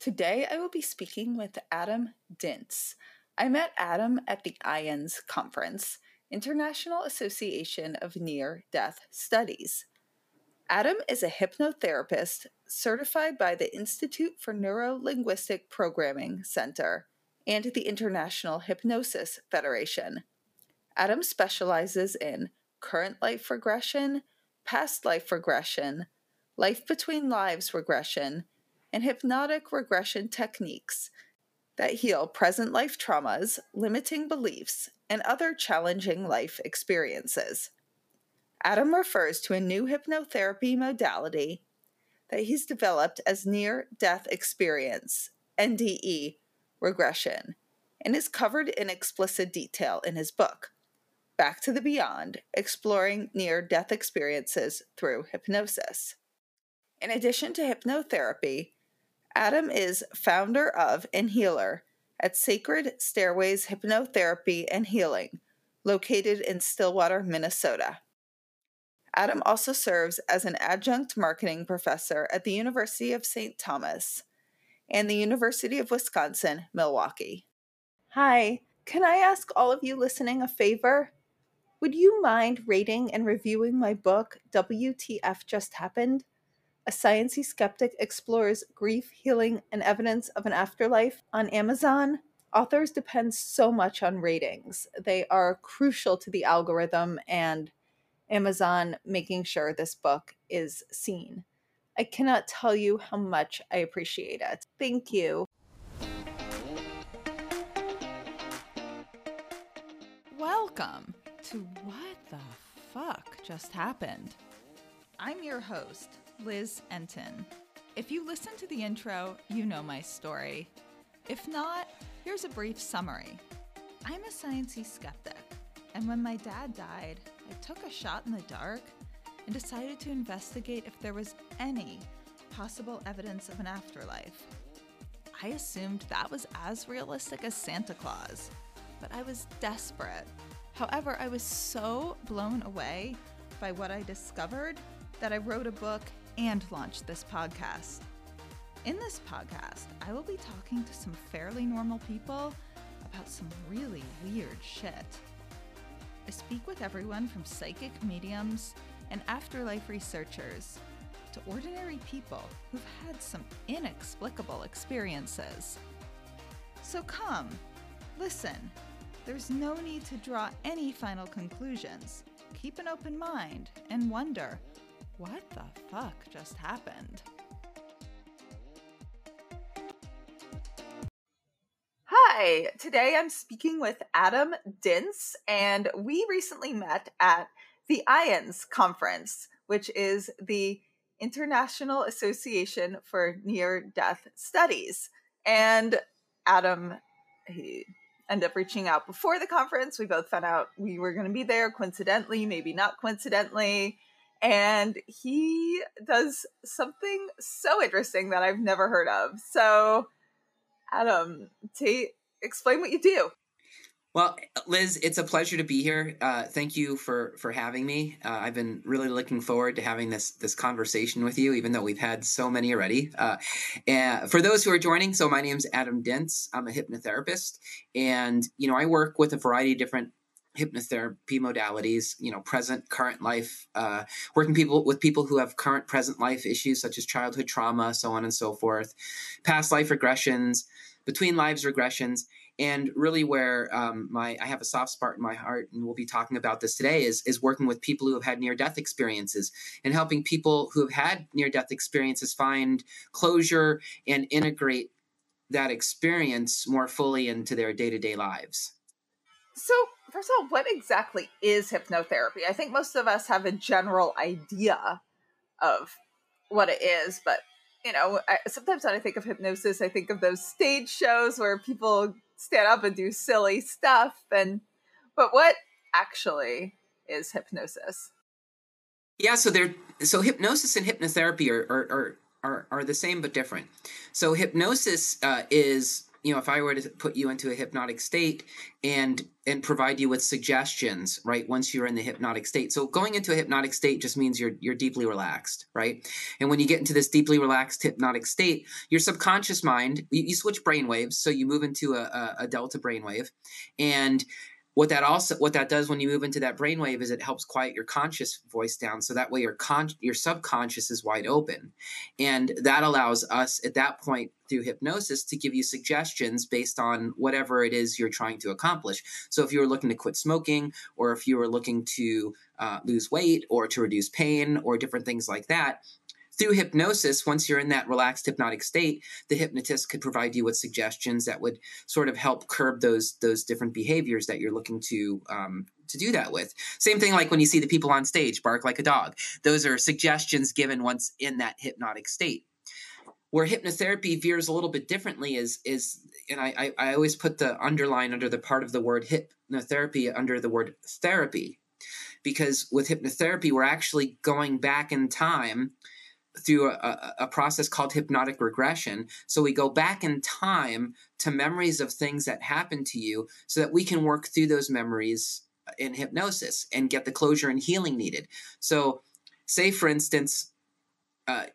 Today I will be speaking with Adam Dince. I met Adam at the IANDS conference, International Association of Near Death Studies. Adam is a hypnotherapist certified by the Institute for Neuro Linguistic Programming Center and the International Hypnosis Federation. Adam specializes in current life regression, past life regression, life between lives regression, and hypnotic regression techniques that heal present life traumas, limiting beliefs, and other challenging life experiences. Adam refers to a new hypnotherapy modality that he's developed as near death experience, NDE, regression, and is covered in explicit detail in his book, Back to the Beyond Exploring Near Death Experiences Through Hypnosis. In addition to hypnotherapy, Adam is founder of and healer at Sacred Stairways Hypnotherapy and Healing, located in Stillwater, Minnesota. Adam also serves as an adjunct marketing professor at the University of St. Thomas and the University of Wisconsin Milwaukee. Hi, can I ask all of you listening a favor? Would you mind rating and reviewing my book, WTF Just Happened? A Sciency Skeptic Explores Grief, Healing, and Evidence of an Afterlife on Amazon? Authors depend so much on ratings. They are crucial to the algorithm and Amazon making sure this book is seen. I cannot tell you how much I appreciate it. Thank you. Welcome to What the Fuck Just Happened. I'm your host, Liz Entin. If you listen to the intro, you know my story. If not, here's a brief summary. I'm a sciencey skeptic, and when my dad died, I took a shot in the dark and decided to investigate if there was any possible evidence of an afterlife. I assumed that was as realistic as Santa Claus, but I was desperate. However, I was so blown away by what I discovered that I wrote a book and launched this podcast. In this podcast, I will be talking to some fairly normal people about some really weird shit. I speak with everyone from psychic mediums and afterlife researchers to ordinary people who've had some inexplicable experiences. So come, listen. There's no need to draw any final conclusions. Keep an open mind and wonder what the fuck just happened? Hi, today I'm speaking with Adam Dince, and we recently met at the IANDS conference, which is the International Association for Near Death Studies. And Adam, he ended up reaching out before the conference. We both found out we were going to be there coincidentally, maybe not coincidentally and he does something so interesting that I've never heard of. So, Adam, Tate, explain what you do. Well, Liz, it's a pleasure to be here. Uh, thank you for for having me. Uh, I've been really looking forward to having this this conversation with you, even though we've had so many already. Uh, and for those who are joining, so my name is Adam Dince. I'm a hypnotherapist, and you know I work with a variety of different hypnotherapy modalities you know present current life uh, working people with people who have current present life issues such as childhood trauma so on and so forth past life regressions between lives regressions and really where um, my i have a soft spot in my heart and we'll be talking about this today is is working with people who have had near death experiences and helping people who have had near death experiences find closure and integrate that experience more fully into their day-to-day lives. So first of all, what exactly is hypnotherapy? I think most of us have a general idea of what it is, but you know, I, sometimes when I think of hypnosis, I think of those stage shows where people stand up and do silly stuff. And but what actually is hypnosis? Yeah, so there, so hypnosis and hypnotherapy are are are are, the same but different. So hypnosis uh, is you know if i were to put you into a hypnotic state and and provide you with suggestions right once you're in the hypnotic state. So going into a hypnotic state just means you're you're deeply relaxed right? And when you get into this deeply relaxed hypnotic state your subconscious mind you, you switch brain waves. So you move into a, a, a delta brain wave. And what that also what that does when you move into that brainwave is it helps quiet your conscious voice down so that way your con your subconscious is wide open. And that allows us at that point through hypnosis to give you suggestions based on whatever it is you're trying to accomplish. So if you were looking to quit smoking or if you were looking to uh, lose weight or to reduce pain or different things like that through hypnosis, once you're in that relaxed hypnotic state, the hypnotist could provide you with suggestions that would sort of help curb those those different behaviors that you're looking to um, to do that with. Same thing like when you see the people on stage bark like a dog. Those are suggestions given once in that hypnotic state. Where hypnotherapy veers a little bit differently is is and I, I, I always put the underline under the part of the word hypnotherapy under the word therapy. Because with hypnotherapy, we're actually going back in time through a, a, process called hypnotic regression. So we go back in time to memories of things that happened to you so that we can work through those memories in hypnosis and get the closure and healing needed. So, say for instance, uh,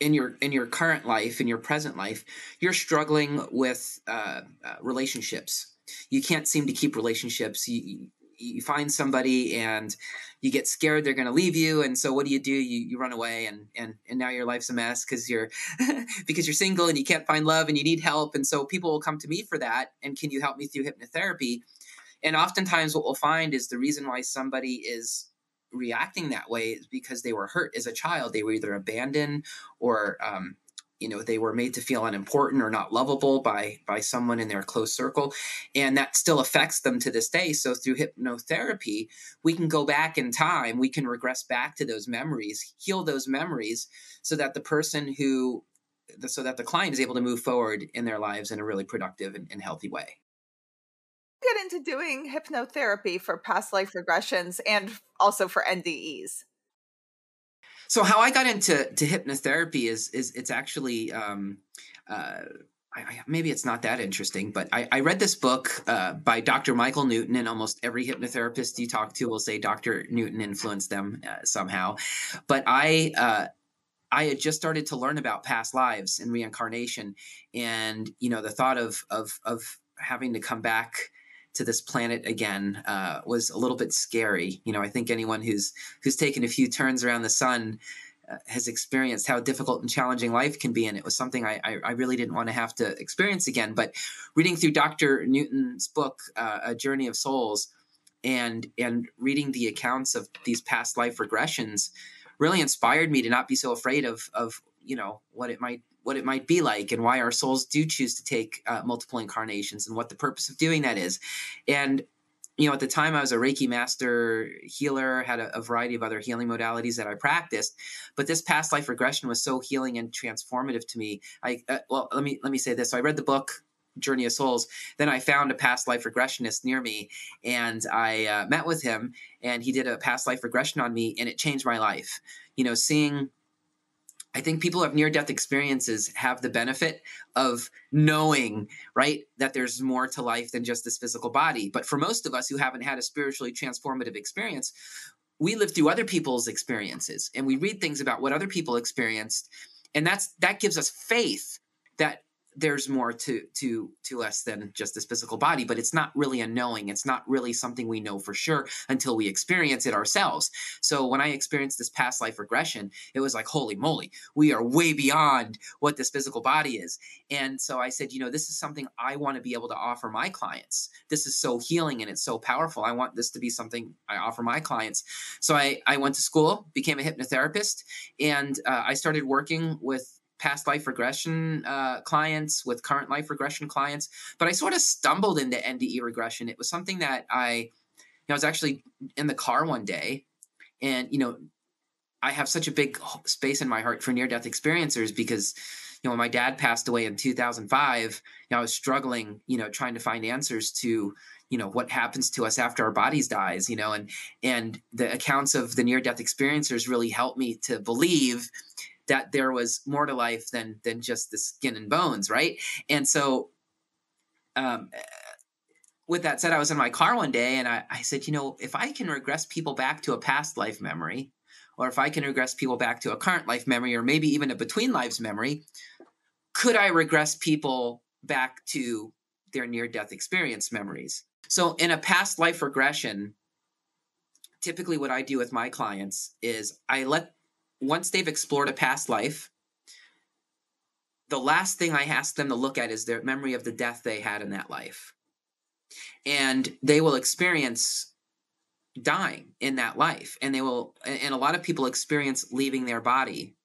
in your in your current life, in your present life, you're struggling with uh, uh, relationships. You can't seem to keep relationships. You, you find somebody and you get scared they're going to leave you and so what do you do? You, you run away and and and now your life's a mess because you're because you're single and you can't find love and you need help and so people will come to me for that and can you help me through hypnotherapy? And oftentimes what we'll find is the reason why somebody is reacting that way is because they were hurt as a child. They were either abandoned or um, you know they were made to feel unimportant or not lovable by by someone in their close circle and that still affects them to this day. So through hypnotherapy we can go back in time we can regress back to those memories heal those memories so that the person who so that the client is able to move forward in their lives in a really productive and, and healthy way. Get into doing hypnotherapy for past life regressions and also for ndes so how I got into to hypnotherapy is is it's actually um, uh, I, maybe it's not that interesting, but I, I read this book uh, by Dr. Michael Newton, and almost every hypnotherapist you talk to will say Dr. Newton influenced them uh, somehow. But I uh, I had just started to learn about past lives and reincarnation, and you know the thought of of of having to come back to this planet again uh, was a little bit scary. You know, I think anyone who's who's taken a few turns around the sun uh, has experienced how difficult and challenging life can be, and it was something I, I, I really didn't want to have to experience again. But reading through Dr. Newton's book, uh, A Journey of Souls, and and reading the accounts of these past life regressions really inspired me to not be so afraid of of you know what it might what it might be like and why our souls do choose to take uh, multiple incarnations and what the purpose of doing that is. And you know, at the time I was a Reiki master healer, had a, a, variety of other healing modalities that I practiced, but this past life regression was so healing and transformative to me. I uh, well, let me let me say this. So I read the book Journey of Souls. Then I found a past life regressionist near me, and I uh, met with him, and he did a past life regression on me, and it changed my life. You know, seeing I think people who have near death experiences have the benefit of knowing, right, that there's more to life than just this physical body. But for most of us who haven't had a spiritually transformative experience, we live through other people's experiences and we read things about what other people experienced. And that's that gives us faith that there's more to to to us than just this physical body but it's not really a knowing. It's not really something we know for sure until we experience it ourselves. So when i experienced this past life regression it was like holy moly we are way beyond what this physical body is. And so i said you know this is something i want to be able to offer my clients. This is so healing and it's so powerful. I want this to be something i offer my clients. So i i went to school became a hypnotherapist and uh, i started working with past life regression uh, clients, with current life regression clients, but I sort of stumbled into NDE regression. It was something that I, you know, I was actually in the car one day, and you know, I have such a big space in my heart for near death experiencers because you know when my dad passed away in 2005 you know i was struggling you know trying to find answers to you know what happens to us after our bodies dies you know and and the accounts of the near death experiencers really helped me to believe that there was more to life than than just the skin and bones right and so um, with that said, I was in my car one day and I, I said, you know, if I can regress people back to a past life memory, or if I can regress people back to a current life memory, or maybe even a between lives memory, could I regress people back to their near death experience memories? So, in a past life regression, typically what I do with my clients is I let, once they've explored a past life, the last thing I ask them to look at is their memory of the death they had in that life. And they will experience dying in that life. And they will, and a lot of people experience leaving their body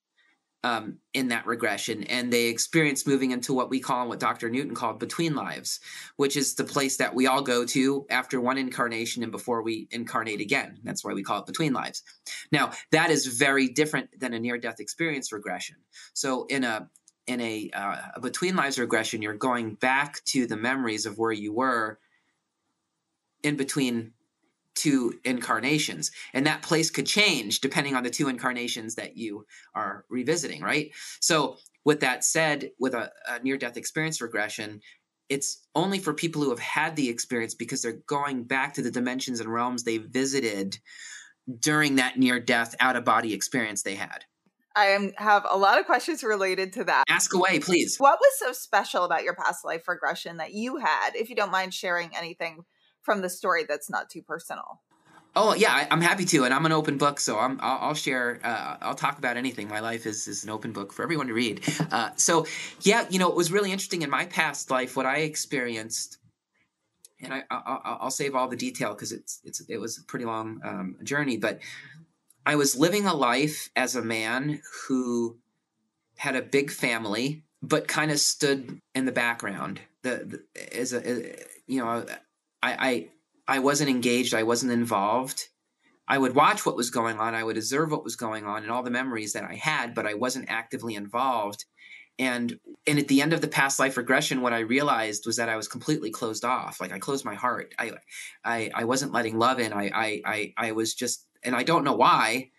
um, in that regression. And they experience moving into what we call, and what Dr. Newton called between lives, which is the place that we all go to after one incarnation and before we incarnate again. That's why we call it between lives. Now, that is very different than a near death experience regression. So, in a in a, uh, a between lives regression, you're going back to the memories of where you were in between two incarnations. And that place could change depending on the two incarnations that you are revisiting, right? So, with that said, with a, a near death experience regression, it's only for people who have had the experience because they're going back to the dimensions and realms they visited during that near death out of body experience they had. I am, have a lot of questions related to that. Ask away, please. What was so special about your past life regression that you had, if you don't mind sharing anything from the story that's not too personal? Oh yeah, I, am happy to, and I'm an open book, so I'm I'll, I'll share. Uh, I'll talk about anything. My life is is an open book for everyone to read. Uh, so yeah, you know, it was really interesting in my past life what I experienced, and I, I will save all the detail because it's it's it was a pretty long um, journey, but I was living a life as a man who had a big family, but kind of stood in the background. The, the as a, you know, I, I I wasn't engaged. I wasn't involved. I would watch what was going on. I would observe what was going on and all the memories that I had, but I wasn't actively involved. And and at the end of the past life regression, what I realized was that I was completely closed off. Like I closed my heart. I I, I wasn't letting love in. I, I I I was just and I don't know why,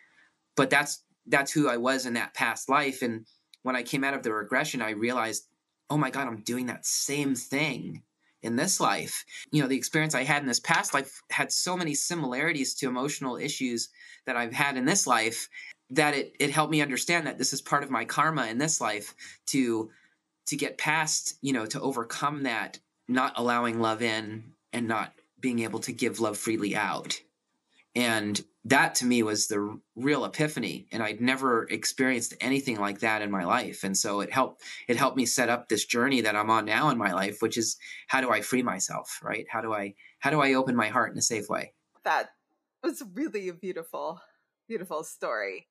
but that's that's who I was in that past life. And when I came out of the regression, I realized, oh my God, I'm doing that same thing in this life. You know, the experience I had in this past life had so many similarities to emotional issues that I've had in this life that it it helped me understand that this is part of my karma in this life to to get past, you know, to overcome that not allowing love in and not being able to give love freely out. And that to me was the real epiphany and i'd never experienced anything like that in my life. And so it helped it helped me set up this journey that i'm on now in my life which is how do i free myself right? How do i how do i open my heart in a safe way? That was really a beautiful beautiful story.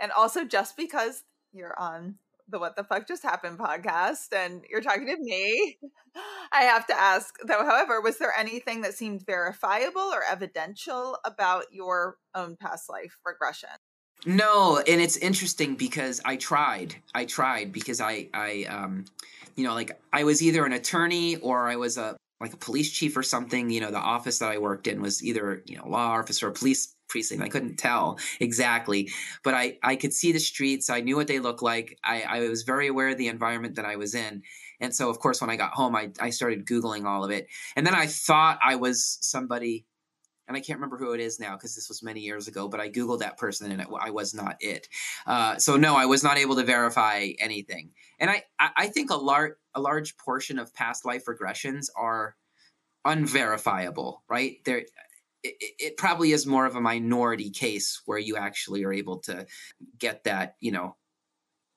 And also just because you're on the What the Fuck Just Happened podcast and you're talking to me. I have to ask, though, however, was there anything that seemed verifiable or evidential about your own past life regression? No, and it's interesting because I tried. I tried because I, I, um, you know, like I was either an attorney or I was a like a police chief or something. You know, the office that I worked in was either you know law office or police precinct. I couldn't tell exactly, but I I could see the streets. I knew what they looked like. I I was very aware of the environment that I was in. And so, of course, when I got home, I, I started Googling all of it. And then I thought I was somebody, and I can't remember who it is now because this was many years ago, but I Googled that person and it, I was not it. Uh, so, no, I was not able to verify anything. And I, I think a, lar- a large portion of past life regressions are unverifiable, right? There, it, it, probably is more of a minority case where you actually are able to get that, you know,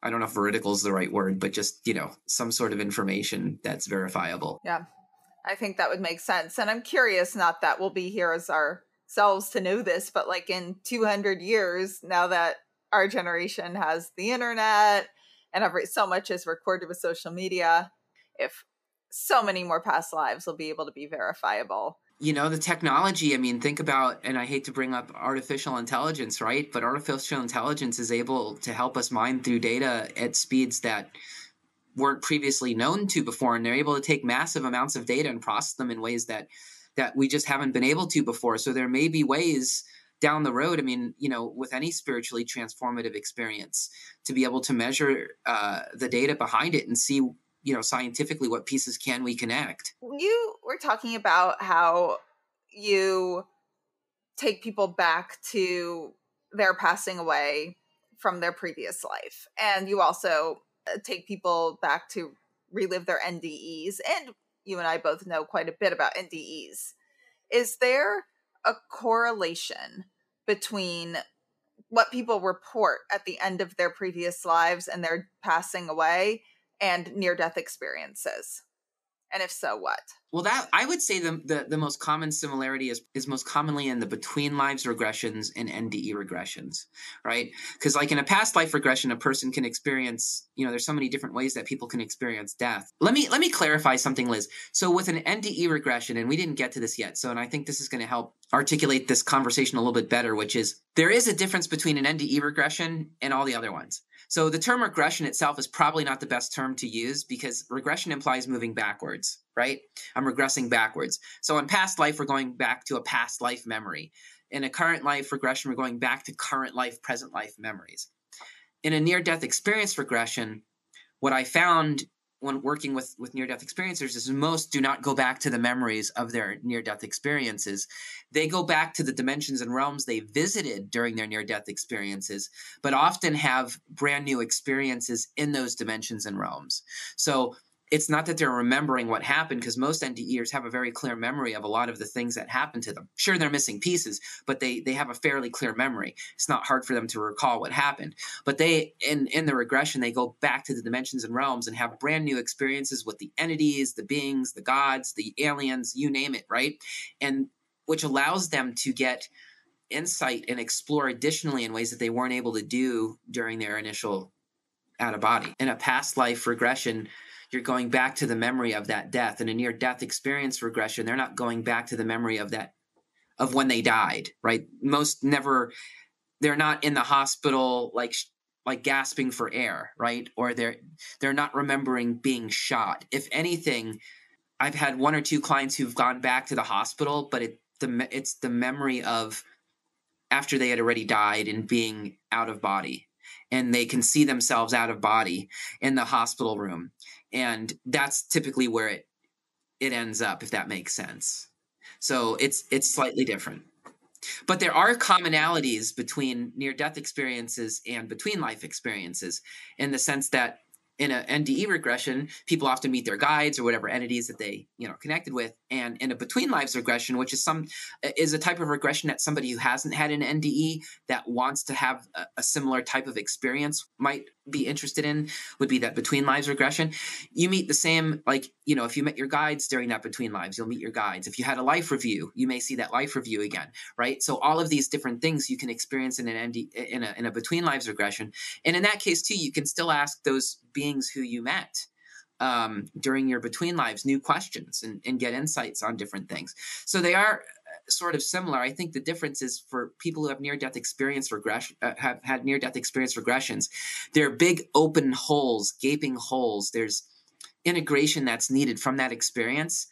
I don't know if veridical is the right word, but just, you know, some sort of information that's verifiable. Yeah. I think that would make sense. And I'm curious, not that we'll be here as ourselves to know this, but like in 200 years, now that our generation has the internet and every so much is recorded with social media, if so many more past lives will be able to be verifiable you know the technology i mean think about and i hate to bring up artificial intelligence right but artificial intelligence is able to help us mine through data at speeds that weren't previously known to before and they're able to take massive amounts of data and process them in ways that that we just haven't been able to before. So there may be ways down the road i mean you know with any spiritually transformative experience to be able to measure uh, the data behind it and see you know scientifically what pieces can we connect. You were talking about how you take people back to their passing away from their previous life and you also take people back to relive their ndes and you and i both know quite a bit about ndes is there a correlation between what people report at the end of their previous lives and their passing away and near death experiences? And if so, what? Well, that I would say the, the, the most common similarity is is most commonly in the between lives regressions and NDE regressions, right? Because like in a past life regression, a person can experience, you know, there's so many different ways that people can experience death. Let me let me clarify something, Liz. So with an NDE regression, and we didn't get to this yet, so and I think this is going to help articulate this conversation a little bit better, which is there is a difference between an NDE regression and all the other ones. So the term regression itself is probably not the best term to use because regression implies moving backwards, right? I'm regressing backwards. So in past life, we're going back to a past life memory. In a current life regression, we're going back to current life, present life memories. In a near death experience regression, what I found when working with with near death experiencers is most do not go back to the memories of their near death experiences they go back to the dimensions and realms they visited during their near death experiences but often have brand new experiences in those dimensions and realms so it's not that they're remembering what happened because most NDEers have a very clear memory of a lot of the things that happened to them. Sure, they're missing pieces, but they they have a fairly clear memory. It's not hard for them to recall what happened. But they in in the regression they go back to the dimensions and realms and have brand new experiences with the entities, the beings, the gods, the aliens, you name it, right? And which allows them to get insight and explore additionally in ways that they weren't able to do during their initial out of body. In a past life regression, you're going back to the memory of that death. In a near death experience regression, they're not going back to the memory of that of when they died, right? Most never they're not in the hospital like like gasping for air, right? Or they're they're not remembering being shot. If anything, I've had one or two clients who've gone back to the hospital, but it the it's the memory of after they had already died and being out of body and they can see themselves out of body in the hospital room and that's typically where it it ends up if that makes sense. So it's it's slightly different. But there are commonalities between near death experiences and between life experiences in the sense that in an NDE regression, people often meet their guides or whatever entities that they you know connected with, and in a between lives regression, which is some is a type of regression that somebody who hasn't had an NDE that wants to have a, a similar type of experience might be interested in would be that between lives regression. You meet the same like you know if you met your guides during that between lives, you'll meet your guides. If you had a life review, you may see that life review again, right? So all of these different things you can experience in an ND in a in a between lives regression, and in that case too, you can still ask those beings who you met um, during your between lives new questions and, and get insights on different things. So they are sort of similar. I think the difference is for people who have near death experience regression, uh, have had near death experience regressions, there are big open holes, gaping holes. There's integration that's needed from that experience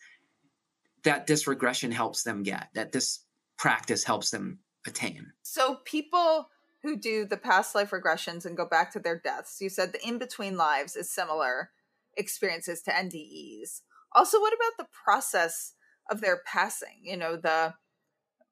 that this regression helps them get, that this practice helps them attain. So people who do the past life regressions and go back to their deaths. You said the in between lives is similar experiences to NDEs. Also, what about the process of their passing? You know, the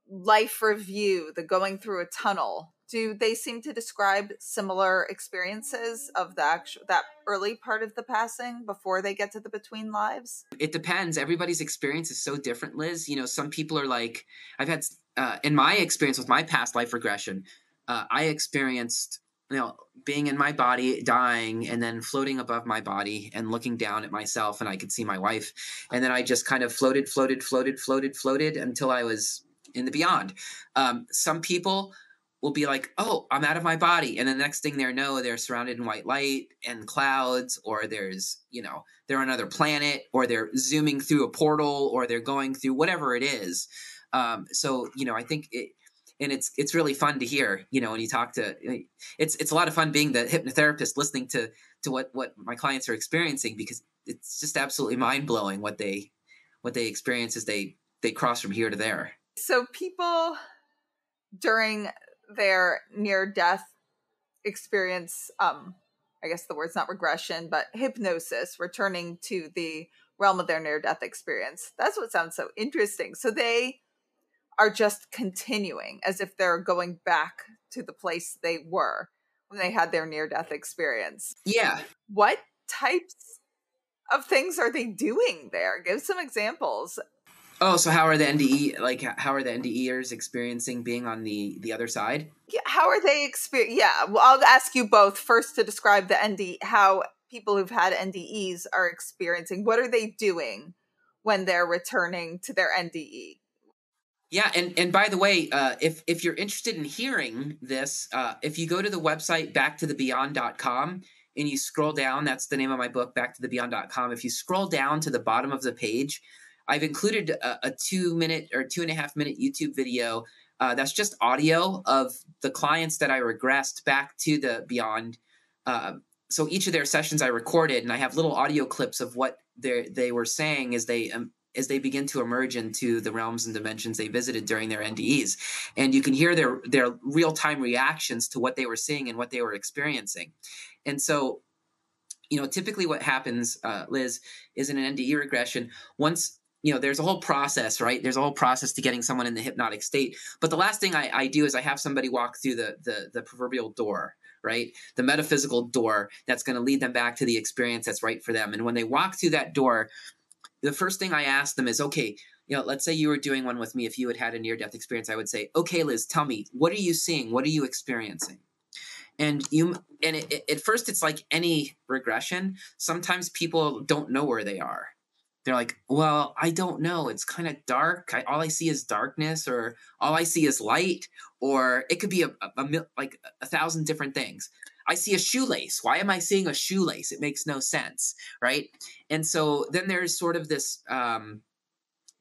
life review, the going through a tunnel. Do they seem to describe similar experiences of the actual that early part of the passing before they get to the between lives? It depends. Everybody's experience is so different, Liz. You know, some people are like, I've had uh, in my experience with my past life regression, uh, I experienced you know being in my body dying and then floating above my body and looking down at myself and i could see my wife. And then i just kind of floated floated floated floated floated until i was in the beyond. Um, some people will be like oh i'm out of my body. And the next thing they know they're surrounded in white light and clouds or there's you know they're on another planet or they're zooming through a portal or they're going through whatever it is. Um, so you know i think it and it's it's really fun to hear you know when you talk to it's it's a lot of fun being the hypnotherapist listening to to what what my clients are experiencing because it's just absolutely mind-blowing what they what they experience as they they cross from here to there so people during their near death experience um I guess the word's not regression, but hypnosis, returning to the realm of their near death experience. That's what sounds so interesting. So they are just continuing as if they're going back to the place they were when they had their near death experience. Yeah. What types of things are they doing there? Give some examples. Oh, so how are the NDE like? How are the NDEers experiencing being on the the other side? Yeah, how are they experience? Yeah, well, I'll ask you both first to describe the ND how people who've had NDEs are experiencing. What are they doing when they're returning to their NDE? Yeah, and and by the way, uh, if if you're interested in hearing this, uh, if you go to the website backtothebeyond.com and you scroll down, that's the name of my book, backtothebeyond.com. If you scroll down to the bottom of the page, I've included a, a two minute or two and a half minute YouTube video uh, that's just audio of the clients that I regressed back to the beyond. Uh, so each of their sessions I recorded, and I have little audio clips of what they they were saying as they um, as they begin to emerge into the realms and dimensions they visited during their NDEs. And you can hear their their real-time reactions to what they were seeing and what they were experiencing. And so, you know, typically what happens, uh, Liz, is in an NDE regression, once you know there's a whole process right there's a whole process to getting someone in the hypnotic state but the last thing i, I do is i have somebody walk through the, the the proverbial door right the metaphysical door that's going to lead them back to the experience that's right for them and when they walk through that door the first thing I ask them is, okay, you know, let's say you were doing one with me. If you had had a near death experience, I would say, okay, Liz, tell me, what are you seeing? What are you experiencing? And you, and it, it, at first, it's like any regression. Sometimes people don't know where they are. They're like, well, I don't know. It's kind of dark. I, all I see is darkness, or all I see is light, or it could be a, a, a like a thousand different things. I see a shoelace. Why am I seeing a shoelace? It makes no sense, right? And so then there's sort of this um,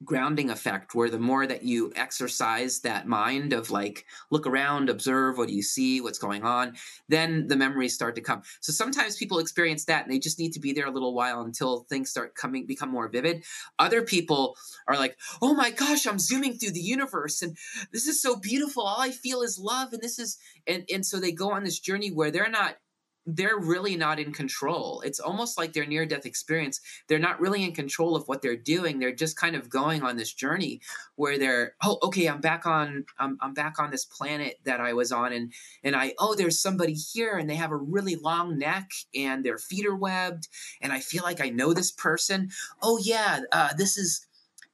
grounding effect where the more that you exercise that mind of like look around observe what do you see what's going on then the memories start to come. So sometimes people experience that and they just need to be there a little while until things start coming become more vivid. Other people are like oh my gosh i'm zooming through the universe and this is so beautiful. All i feel is love and this is and and so they go on this journey where they're not they're really not in control. It's almost like their near death experience. They're not really in control of what they're doing. They're just kind of going on this journey where they're, oh, okay, I'm back on, I'm, I'm back on this planet that I was on, and and I, oh, there's somebody here, and they have a really long neck, and their feet are webbed, and I feel like I know this person. Oh yeah, uh, this is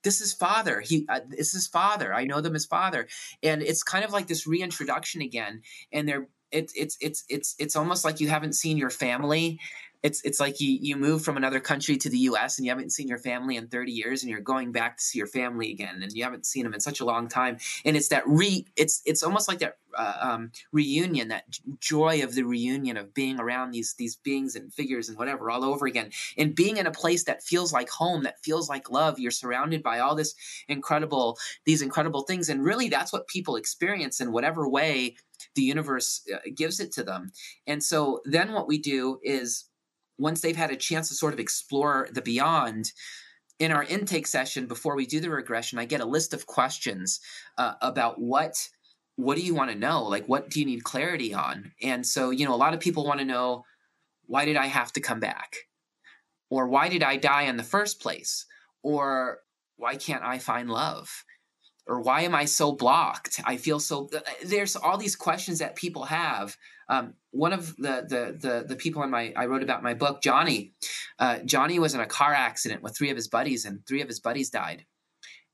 this is father he uh, this is father i know them as father and it's kind of like this reintroduction again and they're it's it's it's it's it's almost like you haven't seen your family it's it's like you you move from another country to the US and you haven't seen your family in 30 years and you're going back to see your family again and you haven't seen them in such a long time. And it's that re it's it's almost like that uh, um, reunion that joy of the reunion of being around these these beings and figures and whatever all over again. And being in a place that feels like home that feels like love. You're surrounded by all this incredible these incredible things. And really that's what people experience in whatever way the universe uh, gives it to them. And so then what we do is once they've had a chance to sort of explore the beyond, in our intake session before we do the regression, I get a list of questions uh, about what what do you want to know? Like what do you need clarity on? And so, you know, a lot of people want to know why did I have to come back? Or why did I die in the first place? Or why can't I find love? Or why am I so blocked? I feel so. Uh, there's all these questions that people have. Um, one of the, the the the people in my I wrote about my book, Johnny. Uh, Johnny was in a car accident with three of his buddies, and three of his buddies died,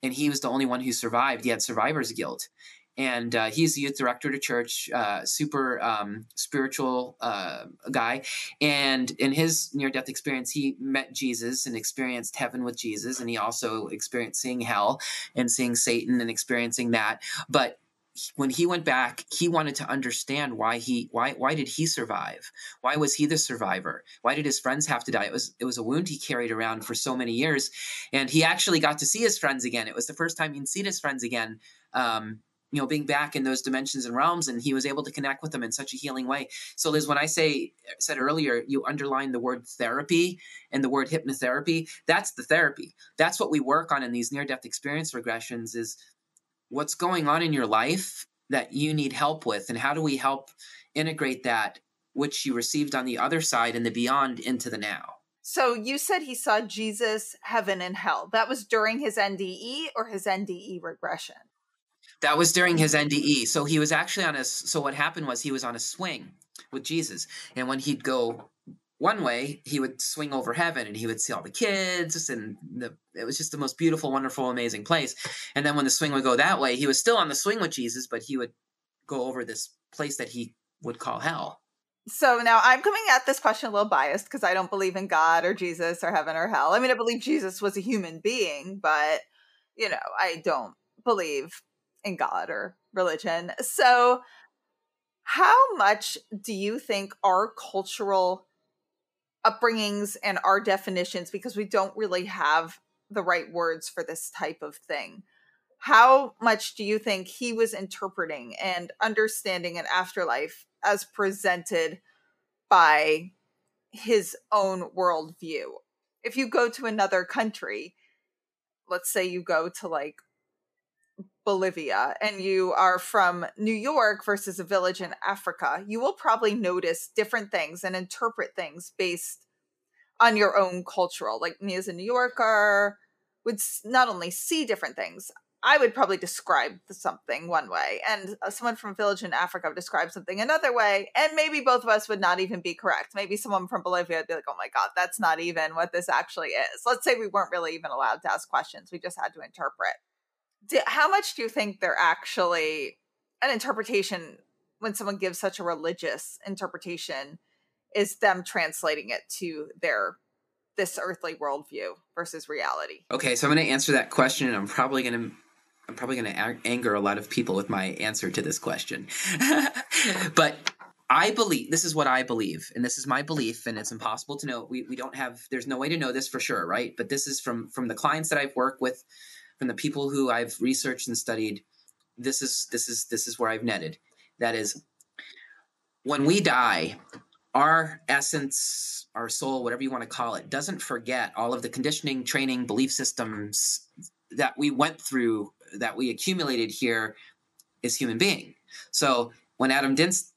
and he was the only one who survived. He had survivor's guilt, and uh, he's the youth director to church, uh, super um, spiritual uh, guy. And in his near death experience, he met Jesus and experienced heaven with Jesus, and he also experienced seeing hell and seeing Satan and experiencing that. But when he went back he wanted to understand why he why why did he survive? Why was he the survivor? Why did his friends have to die? It was it was a wound he carried around for so many years. And he actually got to see his friends again. It was the first time he'd seen his friends again um, you know being back in those dimensions and realms and he was able to connect with them in such a healing way so liz when i say said earlier you underline the word therapy and the word hypnotherapy that's the therapy that's what we work on in these near death experience regressions is what's going on in your life that you need help with and how do we help integrate that which you received on the other side and the beyond into the now. So you said he saw Jesus, heaven, and hell. That was during his NDE or his NDE regression? That was during his NDE. So he was actually on a. So what happened was he was on a swing with Jesus, and when he'd go one way, he would swing over heaven, and he would see all the kids, and the, it was just the most beautiful, wonderful, amazing place. And then when the swing would go that way, he was still on the swing with Jesus, but he would go over this place that he would call hell. So now I'm coming at this question a little biased because I don't believe in God or Jesus or heaven or hell. I mean, I believe Jesus was a human being, but you know, I don't believe in God or religion. So, how much do you think our cultural upbringings and our definitions, because we don't really have the right words for this type of thing, how much do you think he was interpreting and understanding an afterlife as presented by his own worldview. If you go to another country, let's say you go to like Bolivia and you are from New York versus a village in Africa, you will probably notice different things and interpret things based on your own cultural. Like me as a New Yorker would not only see different things, I would probably describe something one way, and uh, someone from a village in Africa would describe something another way, and maybe both of us would not even be correct. Maybe someone from Bolivia would be like, "Oh my god, that's not even what this actually is." Let's say we weren't really even allowed to ask questions; we just had to interpret. How much do you think they're actually an interpretation when someone gives such a religious interpretation? Is them translating it to their this earthly worldview versus reality? Okay, so I'm going to answer that question, and I'm probably going to I'm probably going to anger a lot of people with my answer to this question. but I believe this is what I believe, and this is my belief, and it's impossible to know. We, we don't have there's no way to know this for sure, right? But this is from from the clients that I've worked with, from the people who I've researched and studied. This is this is this is where I've netted. That is, when we die, our essence, our soul, whatever you want to call it, doesn't forget all of the conditioning, training, belief systems that we went through that we accumulated here as human being. So when Adam Dince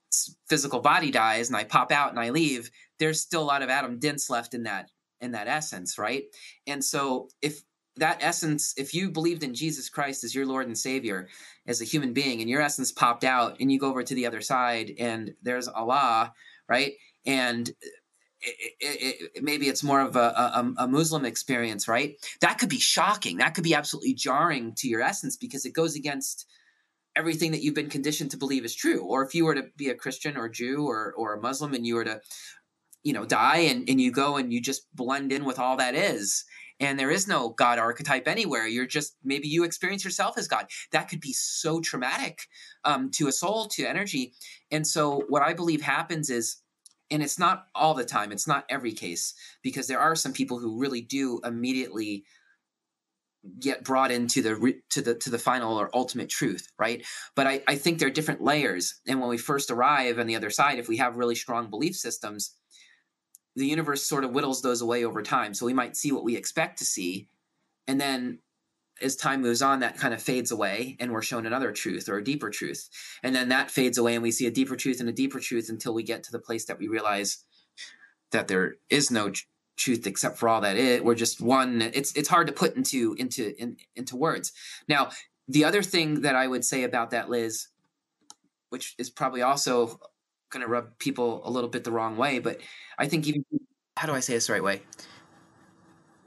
physical body dies and I pop out and I leave, there's still a lot of Adam Dint's left in that in that essence, right? And so if that essence, if you believed in Jesus Christ as your Lord and Savior as a human being, and your essence popped out, and you go over to the other side, and there's Allah, right? And it, it, it, maybe it's more of a, a, a, Muslim experience, right? That could be shocking. That could be absolutely jarring to your essence because it goes against everything that you've been conditioned to believe is true. Or if you were to be a Christian or Jew or, or a Muslim and you were to, you know, die and, and you go and you just blend in with all that is, and there is no God archetype anywhere. You're just maybe you experience yourself as God. That could be so traumatic um, to a soul, to energy. And so, what I believe happens is and it's not all the time it's not every case because there are some people who really do immediately get brought into the to the to the final or ultimate truth right but I, I think there are different layers and when we first arrive on the other side if we have really strong belief systems the universe sort of whittles those away over time so we might see what we expect to see and then as time moves on, that kind of fades away, and we're shown another truth or a deeper truth. And then that fades away, and we see a deeper truth and a deeper truth until we get to the place that we realize that there is no truth except for all that it. We're just one. It's it's hard to put into into in, into words. Now, the other thing that I would say about that, Liz, which is probably also going to rub people a little bit the wrong way, but I think even how do I say this the right way?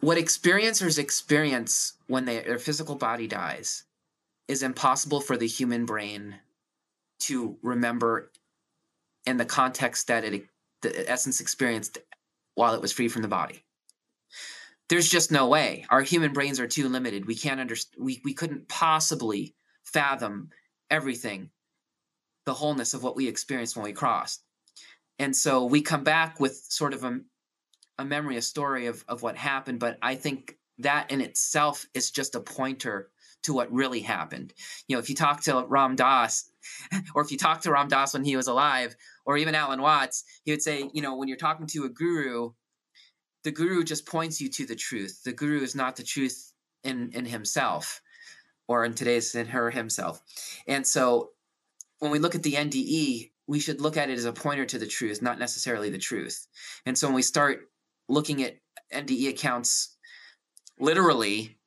what experiencers experience when they, their physical body dies is impossible for the human brain to remember in the context that it the essence experienced while it was free from the body. There's just no way. Our human brains are too limited. We can't understand we, we couldn't possibly fathom everything the wholeness of what we experienced when we crossed and so we come back with sort of a a memory, a story of, of what happened, but I think that in itself is just a pointer to what really happened. You know, if you talk to Ram Dass, or if you talk to Ram Dass when he was alive, or even Alan Watts, he would say, you know, when you're talking to a guru, the guru just points you to the truth. The guru is not the truth in in himself, or in today's in her himself. And so when we look at the NDE, we should look at it as a pointer to the truth, not necessarily the truth. And so when we start looking at NDE accounts literally,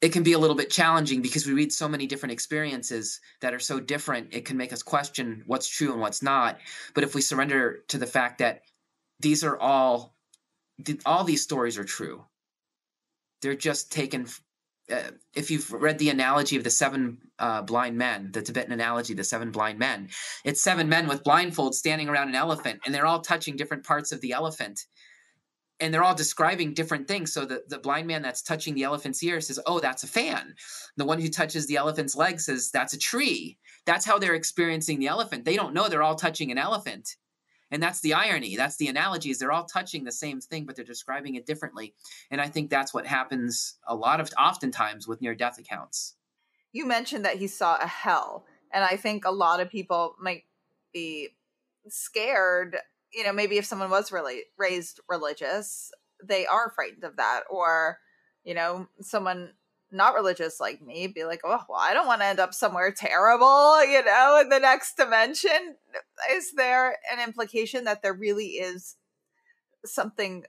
it can be a little bit challenging because we read so many different experiences that are so different. It can make us question what's true and what's not. But if we surrender to the fact that these are all, all these stories are true, they're just taken. Uh, if you've read the analogy of the seven uh, blind men, the Tibetan analogy, the seven blind men, it's seven men with blindfolds standing around an elephant, and they're all touching different parts of the elephant and they're all describing different things. So the, the blind man that's touching the elephant's ear says, Oh, that's a fan. The one who touches the elephant's leg says, That's a tree. That's how they're experiencing the elephant. They don't know they're all touching an elephant. And that's the irony. That's the analogy is they're all touching the same thing, but they're describing it differently. And I think that's what happens a lot of oftentimes with near death accounts. You mentioned that he saw a hell. And I think a lot of people might be scared you know, maybe if someone was really raised religious, they are frightened of that. Or, you know, someone not religious like me be like, oh, well, I don't want to end up somewhere terrible, you know, in the next dimension. Is there an implication that there really is something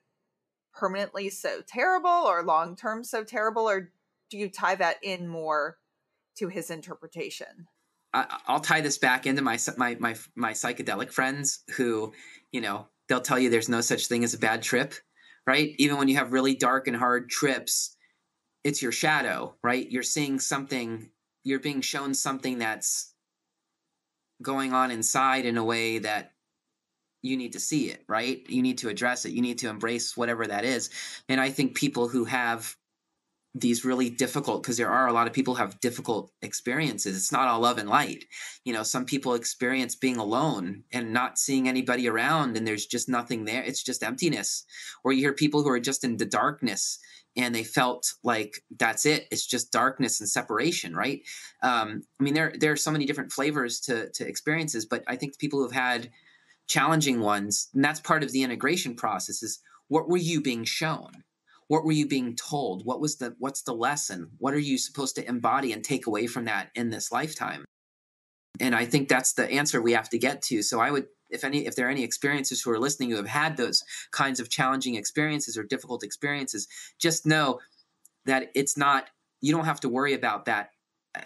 permanently so terrible or long term so terrible? Or do you tie that in more to his interpretation? I, will tie this back into my my my my psychedelic friends who, you know, they'll tell you there's no such thing as a bad trip, right? Even when you have really dark and hard trips, it's your shadow, right? You're seeing something, you're being shown something that's going on inside in a way that you need to see it, right? You need to address it. You need to embrace whatever that is. And I think people who have these really difficult because there are a lot of people have difficult experiences it's not all love and light you know some people experience being alone and not seeing anybody around and there's just nothing there it's just emptiness or you hear people who are just in the darkness and they felt like that's it. It's just darkness and separation right? Um, i mean there there are so many different flavors to to experiences but i think people who've had challenging ones and that's part of the integration process is what were you being shown? What were you being told? What was the what's the lesson? What are you supposed to embody and take away from that in this lifetime? And i think that's the answer we have to get to. So i would if any if there are any experiences who are listening who have had those kinds of challenging experiences or difficult experiences just know that it's not you don't have to worry about that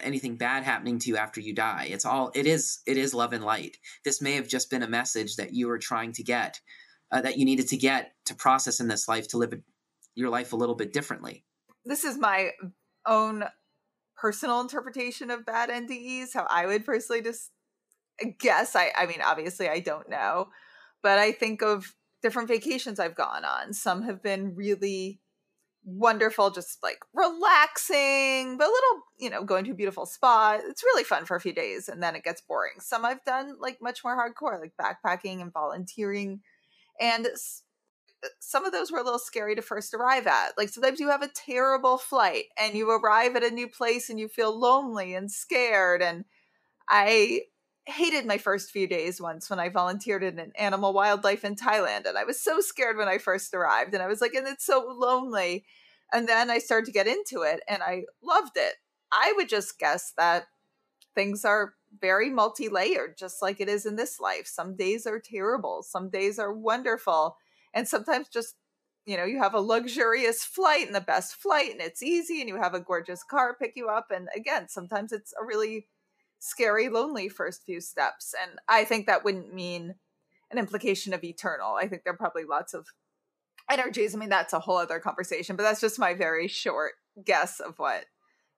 anything bad happening to you after you die it's all it is it is love and light this may have just been a message that you were trying to get uh, that you needed to get to process in this life to live your life a little bit differently. This is my own personal interpretation of bad NDEs, how I would personally just guess. I, I mean, obviously, I don't know, but I think of different vacations I've gone on. Some have been really wonderful, just like relaxing, but a little, you know, going to a beautiful spot. It's really fun for a few days and then it gets boring. Some I've done like much more hardcore, like backpacking and volunteering. And uh, some of those were a little scary to first arrive at. Like sometimes you have a terrible flight and you arrive at a new place and you feel lonely and scared. And I hated my first few days once when I volunteered in an animal wildlife in Thailand. And I was so scared when I first arrived. And I was like, and it's so lonely. And then I started to get into it and I loved it. I would just guess that things are very multi layered, just like it is in this life. Some days are terrible, some days are wonderful and sometimes just you know you have a luxurious flight and the best flight and it's easy and you have a gorgeous car pick you up and again sometimes it's a really scary lonely first few steps and i think that wouldn't mean an implication of eternal. I think there are probably lots of energies. I mean that's a whole other conversation but that's just my very short guess of what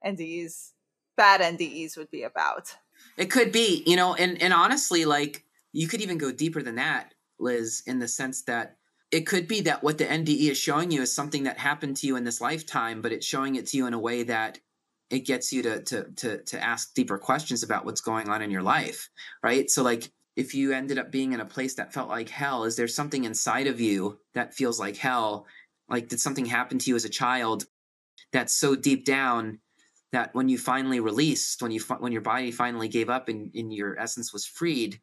ndes bad ndes would be about. It could be you know and and honestly like you could even go deeper than that liz in the sense that it could be that what the NDE is showing you is something that happened to you in this lifetime, but it's showing it to you in a way that it gets you to to to to ask deeper questions about what's going on in your life, right? So like if you ended up being in a place that felt like hell, is there something inside of you that feels like hell? Like did something happen to you as a child that's so deep down that when you finally released, when you when your body finally gave up and, and your essence was freed,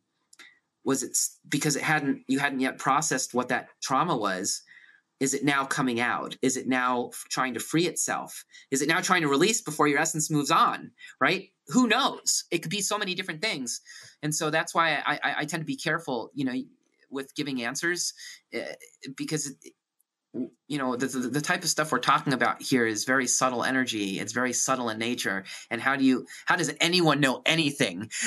was it because it hadn't you hadn't yet processed what that trauma was Is it now coming out? Is it now trying to free itself? Is it now trying to release before your essence moves on? Right? Who knows? It could be so many different things, and so that's why I, I, I tend to be careful, you know, with giving answers, uh, because you know the, the, the type of stuff we're talking about here is very subtle energy. It's very subtle in nature. And how do you how does anyone know anything?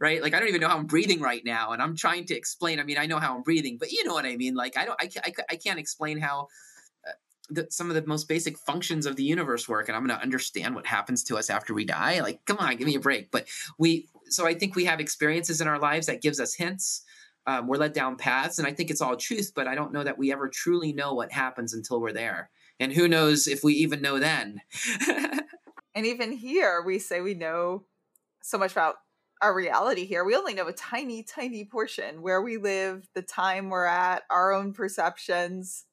Right? Like i don't even know how i'm breathing right now and i'm trying to explain i mean i know how i'm breathing but you know what i mean? Like i don't i, I, I can't explain how uh, the, some of the most basic functions of the universe work and i'm going to understand what happens to us after we die. Like come on give me a break. But we so i think we have experiences in our lives that gives us hints um, we're led down paths, and I think it's all truth, but I don't know that we ever truly know what happens until we're there. And who knows if we even know then. and even here, we say we know so much about our reality here. We only know a tiny, tiny portion where we live, the time we're at, our own perceptions.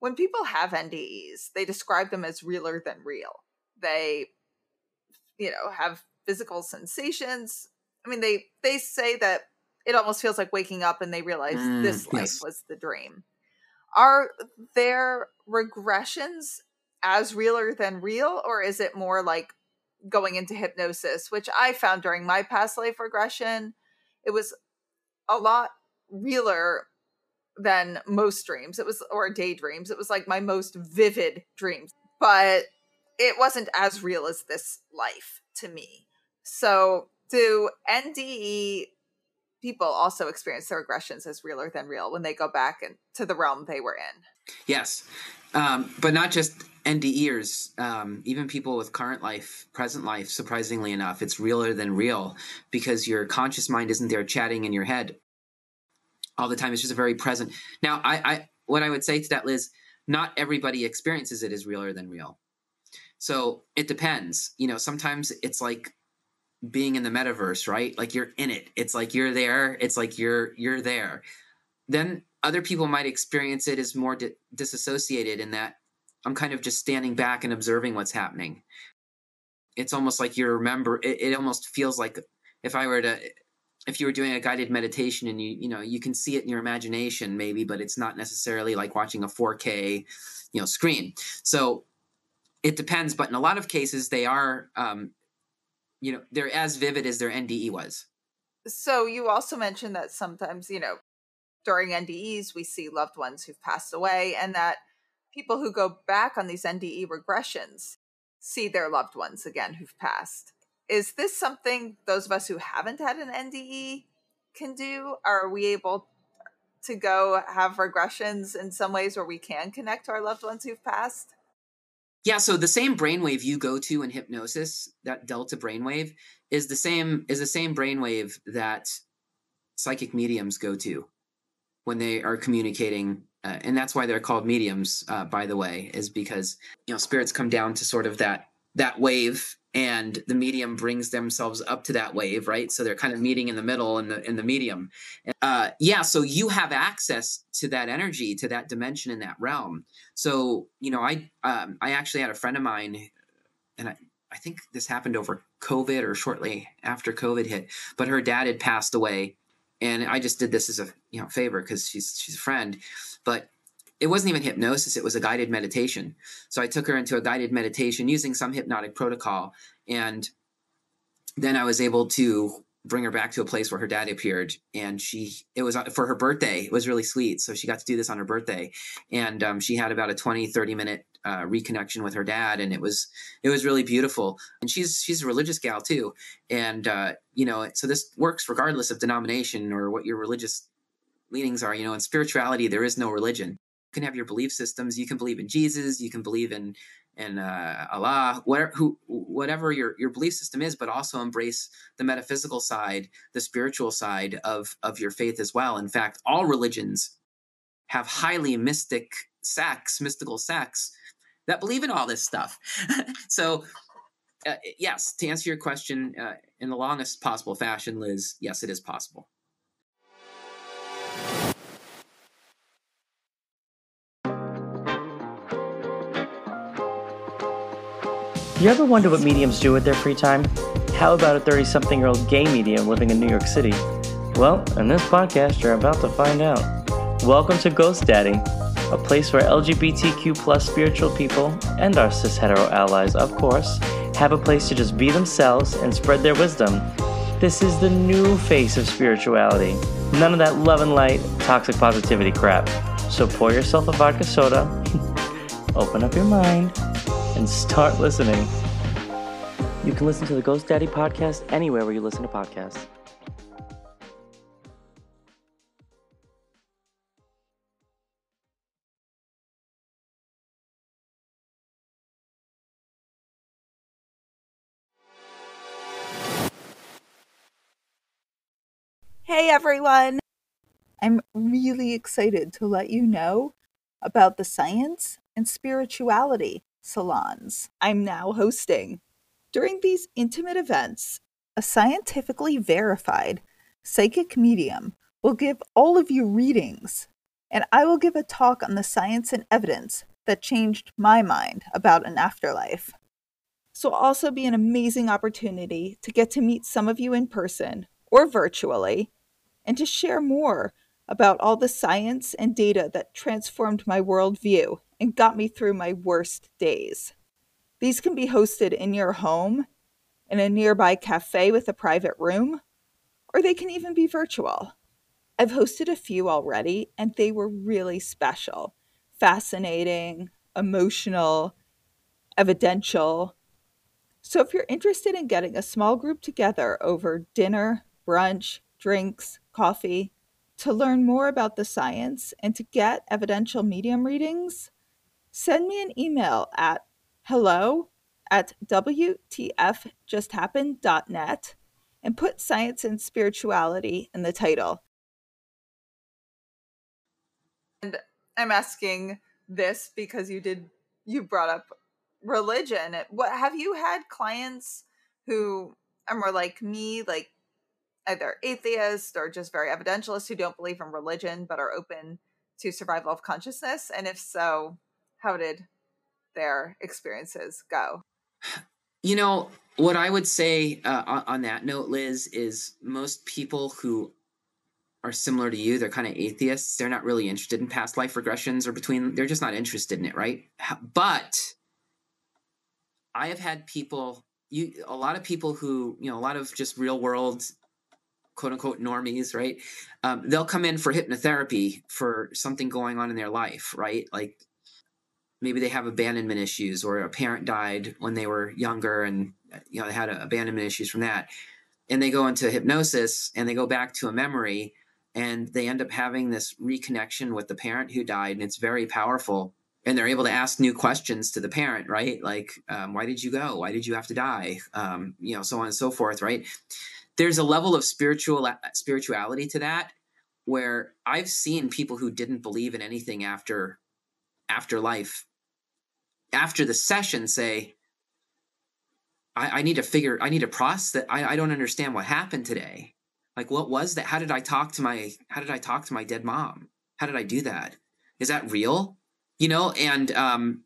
When people have NDEs, they describe them as realer than real. They, you know, have physical sensations. I mean, they they say that it almost feels like waking up and they realize mm, this life yes. was the dream. Are their regressions as realer than real, or is it more like going into hypnosis, which I found during my past life regression? It was a lot realer than most dreams. It was, or daydreams. It was like my most vivid dreams, but it wasn't as real as this life to me. So, do NDE people also experience their regressions as realer than real when they go back and to the realm they were in. Yes, um, but not just NDEers. Um, even people with current life, present life. Surprisingly enough, it's realer than real because your conscious mind isn't there chatting in your head all the time. It's just a very present. Now, I, I what I would say to that, Liz, not everybody experiences it as realer than real. So it depends. You know, sometimes it's like being in the metaverse, right? Like you're in it. It's like you're there. It's like you're you're there. Then other people might experience it as more di- disassociated in that I'm kind of just standing back and observing what's happening. It's almost like you remember. It, it almost feels like if I were to, if you were doing a guided meditation and you you know you can see it in your imagination maybe, but it's not necessarily like watching a 4K, you know, screen. So it depends, but in a lot of cases they are um, you know they're as vivid as their NDE was. So you also mentioned that sometimes you know during NDEs we see loved ones who've passed away, and that people who go back on these NDE regressions see their loved ones again who've passed. Is this something those of us who haven't had an NDE can do? Are we able to go have regressions in some ways where we can connect to our loved ones who've passed? Yeah, so the same brainwave you go to in hypnosis, that delta brainwave, is the same is the same brainwave that psychic mediums go to when they are communicating, uh, and that's why they're called mediums. Uh, by the way, is because you know spirits come down to sort of that that wave and the medium brings themselves up to that wave right? So they're kind of meeting in the middle in the in the medium. Uh, yeah so you have access to that energy to that dimension in that realm. So you know i um, i actually had a friend of mine and i i think this happened over covid or shortly after covid hit but her dad had passed away and i just did this as a you know favor because she's she's a friend. But it wasn't even hypnosis it was a guided meditation. So i took her into a guided meditation using some hypnotic protocol and then i was able to bring her back to a place where her dad appeared and she it was for her birthday it was really sweet so she got to do this on her birthday. And um, she had about a 20 30 minute uh, reconnection with her dad and it was it was really beautiful. And she's she's a religious gal too and uh, you know so this works regardless of denomination or what your religious leanings are you know in spirituality there is no religion can have your belief systems. You can believe in Jesus. You can believe in in uh, Allah, whatever, who, whatever your, your belief system is, but also embrace the metaphysical side, the spiritual side of of your faith as well. In fact, all religions have highly mystic sects, mystical sects that believe in all this stuff. so, uh, yes, to answer your question uh, in the longest possible fashion, Liz, yes, it is possible. You ever wonder what mediums do with their free time? How about a 30 something year old gay medium living in New York City? Well, in this podcast, you're about to find out. Welcome to Ghost Daddy. a place where LGBTQ plus spiritual people and our cis hetero allies, of course, have a place to just be themselves and spread their wisdom. This is the new face of spirituality. None of that love and light, toxic positivity crap. So pour yourself a vodka soda, open up your mind, and start listening. You can listen to the Ghost Daddy podcast anywhere where you listen to podcasts. Hey everyone! I'm really excited to let you know about the science and spirituality salons I'm now hosting. During these intimate events, a scientifically verified psychic medium will give all of you readings, and I will give a talk on the science and evidence that changed my mind about an afterlife. This will also be an amazing opportunity to get to meet some of you in person or virtually and to share more about all the science and data that transformed my worldview and got me through my worst days. These can be hosted in your home, in a nearby cafe with a private room, or they can even be virtual. I've hosted a few already, and they were really special, fascinating, emotional, evidential. So, if you're interested in getting a small group together over dinner, brunch, drinks, coffee, to learn more about the science and to get evidential medium readings, send me an email at hello at WTFJustHappened.net and put science and spirituality in the title. And I'm asking this because you did you brought up religion. What have you had clients who are more like me, like either atheists or just very evidentialists who don't believe in religion but are open to survival of consciousness? And if so, how did their experiences go? You know, what I would say uh, on, that note, Liz, is most people who are similar to you, they're kind of atheists. They're not really interested in past life regressions or between, they're just not interested in it, right? But I have had people, you, a lot of people who, you know, a lot of just real world quote unquote normies, right? Um, they'll come in for hypnotherapy for something going on in their life, right? Like maybe they have abandonment issues or a parent died when they were younger and you know they had abandonment issues from that. And they go into hypnosis and they go back to a memory and they end up having this reconnection with the parent who died and it's very powerful. And they're able to ask new questions to the parent right? Like um, why did you go? Why did you have to die? Um, you know so on and so forth right? There's a level of spiritual spirituality to that where i've seen people who didn't believe in anything after after life after the session say I, I need to figure i need to process that. I, I don't understand what happened today. Like what was that? How did i talk to my how did i talk to my dead mom? How did i do that? Is that real? You know and um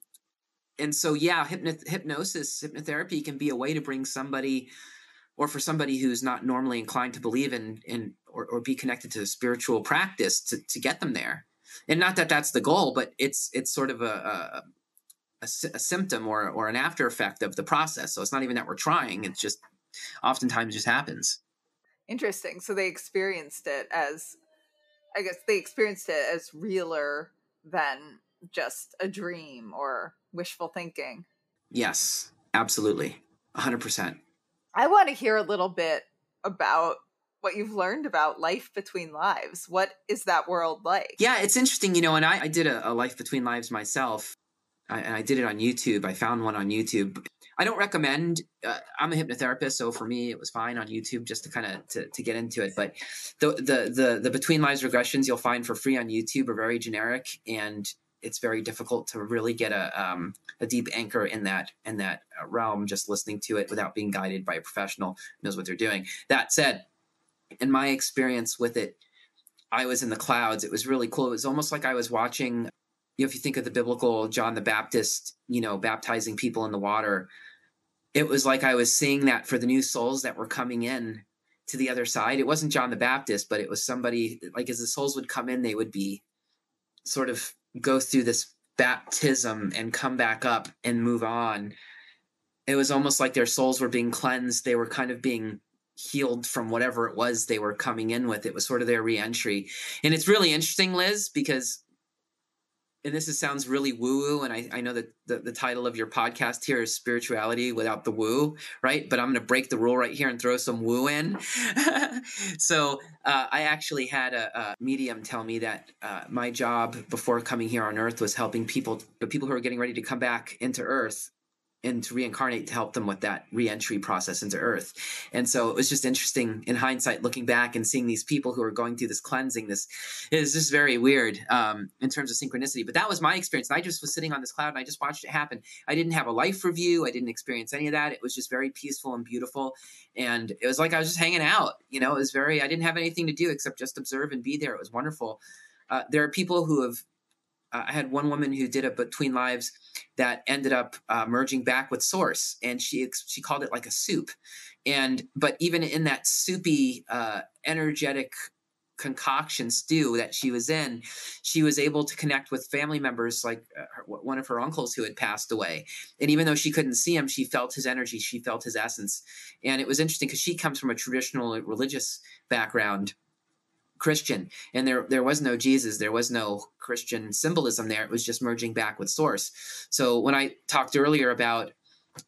and so yeah hypno- hypnosis hypnotherapy can be a way to bring somebody or for somebody who's not normally inclined to believe in in or, or be connected to spiritual practice to, to get them there and not that that's the goal but it's it's sort of a, a a, a, symptom or, or an after effect of the process. So it's not even that we're trying. It's just oftentimes just happens. Interesting. So they experienced it as, I guess they experienced it as realer than just a dream or wishful thinking. Yes, absolutely. 100%. I want to hear a little bit about what you've learned about life between lives. What is that world like? Yeah, it's interesting, you know, and I, I did a, a life between lives myself I, and I did it on YouTube. I found one on YouTube. I don't recommend. Uh, I'm a hypnotherapist, so for me, it was fine on YouTube just to kind of to, to get into it. But the, the the the between lives regressions you'll find for free on YouTube are very generic, and it's very difficult to really get a um, a deep anchor in that in that uh, realm just listening to it without being guided by a professional knows what they're doing. That said, in my experience with it, I was in the clouds. It was really cool. It was almost like I was watching you know, if you think of the biblical John the Baptist, you know, baptizing people in the water, it was like I was seeing that for the new souls that were coming in to the other side. It wasn't John the Baptist, but it was somebody like as the souls would come in, they would be sort of go through this baptism and come back up and move on it was almost like their souls were being cleansed they were kind of being healed from whatever it was they were coming in with it was sort of their reentry and it's really interesting liz because and this is, sounds really woo woo, and I, I know that the, the title of your podcast here is spirituality without the woo, right? But I'm going to break the rule right here and throw some woo in. so uh, I actually had a, a, medium tell me that uh, my job before coming here on Earth was helping people, the people who are getting ready to come back into Earth, and to reincarnate to help them with that reentry process into earth. And so it was just interesting in hindsight looking back and seeing these people who are going through this cleansing this is just very weird um, in terms of synchronicity. But that was my experience. And i just was sitting on this cloud and i just watched it happen. I didn't have a life review. I didn't experience any of that. It was just very peaceful and beautiful. And it was like i was just hanging out you know? It was very i didn't have anything to do except just observe and be there. It was wonderful. Uh, there are people who have uh, I had one woman who did a between lives that ended up uh, merging back with Source, and she she called it like a soup. And but even in that soupy, uh, energetic concoction stew that she was in, she was able to connect with family members like uh, her, one of her uncles who had passed away. And even though she couldn't see him, she felt his energy, she felt his essence. And it was interesting because she comes from a traditional religious background Christian, and there there was no Jesus, there was no Christian symbolism there. It was just merging back with source. So when I talked earlier about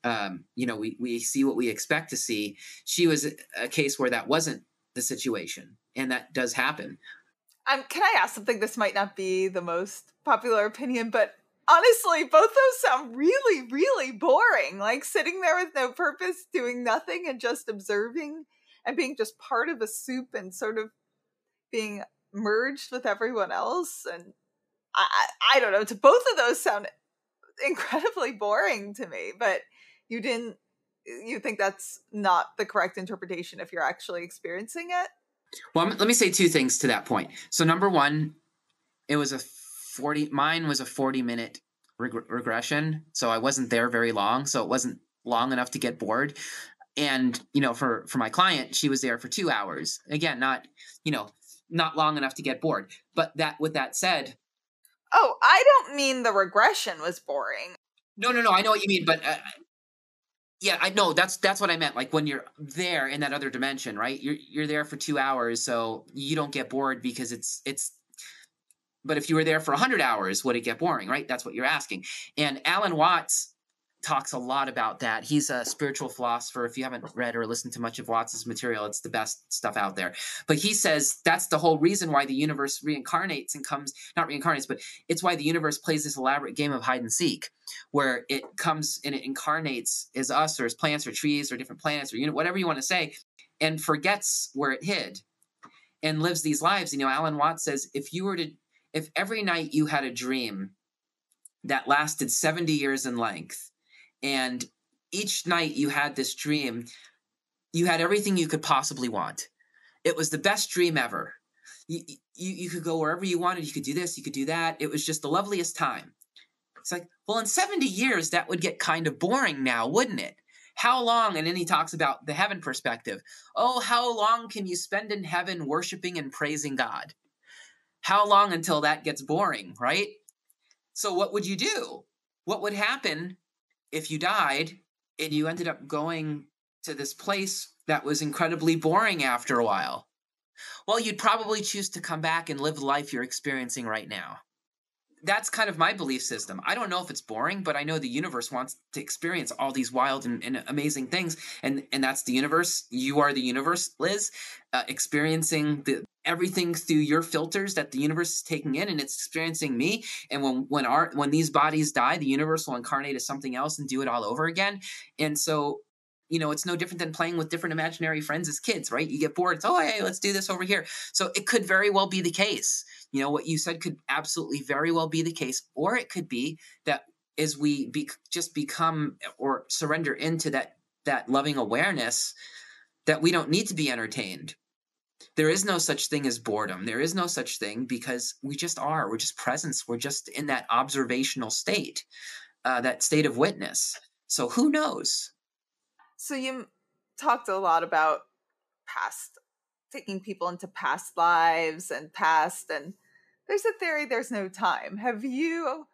um, you know, we we see what we expect to see. She was a case where that wasn't the situation, and that does happen. Um, can I ask something? This might not be the most popular opinion, but honestly, both those sound really, really boring. Like sitting there with no purpose, doing nothing, and just observing and being just part of a soup and sort of being merged with everyone else and I, I, don't know to both of those sound incredibly boring to me but you didn't you think that's not the correct interpretation if you're actually experiencing it? Well let me say two things to that point. So number one it was a 40 mine was a 40 minute reg- regression so i wasn't there very long so it wasn't long enough to get bored. And you know for for my client she was there for two hours. Again not you know not long enough to get bored. But that with that said, oh, I don't mean the regression was boring. No, no, no. I know what you mean, but uh, yeah, I know that's that's what I meant. Like when you're there in that other dimension, right? You're you're there for two hours, so you don't get bored because it's it's. But if you were there for hundred hours, would it get boring? Right? That's what you're asking. And Alan Watts talks a lot about that. He's a spiritual philosopher. If you haven't read or listened to much of Watts's material, it's the best stuff out there. But he says that's the whole reason why the universe reincarnates and comes, not reincarnates, but it's why the universe plays this elaborate game of hide and seek, where it comes and it incarnates as us or as plants or trees or different planets or unit, whatever you want to say, and forgets where it hid and lives these lives. You know, Alan Watts says if you were to, if every night you had a dream that lasted 70 years in length, and each night you had this dream you had everything you could possibly want. It was the best dream ever. You, you, you could go wherever you wanted. You could do this you could do that. It was just the loveliest time. It's like well in 70 years that would get kind of boring now wouldn't it? How long and then he talks about the heaven perspective. Oh how long can you spend in heaven worshiping and praising god? How long until that gets boring right? So what would you do? What would happen if you died and you ended up going to this place that was incredibly boring after a while, well, you'd probably choose to come back and live the life you're experiencing right now. That's kind of my belief system. I don't know if it's boring, but I know the universe wants to experience all these wild and, and amazing things, and and that's the universe. You are the universe, Liz, uh, experiencing the everything through your filters that the universe is taking hmm. in and it's experiencing me. And when when our when these bodies die the universe will incarnate as something else and do it all over again. And so you know it's no different than playing with different imaginary friends as kids right? You get bored. It's oh hey let's do this over here. So it could very well be the case you know what you said could absolutely very well be the case. Or it could be that as we be, just become or surrender into that that loving awareness that we don't need to be entertained there is no such thing as boredom. There is no such thing because we just are. We're just presence. We're just in that observational state, uh, that state of witness. So who knows? So you talked a lot about past, taking people into past lives and past, and there's a theory there's no time. Have you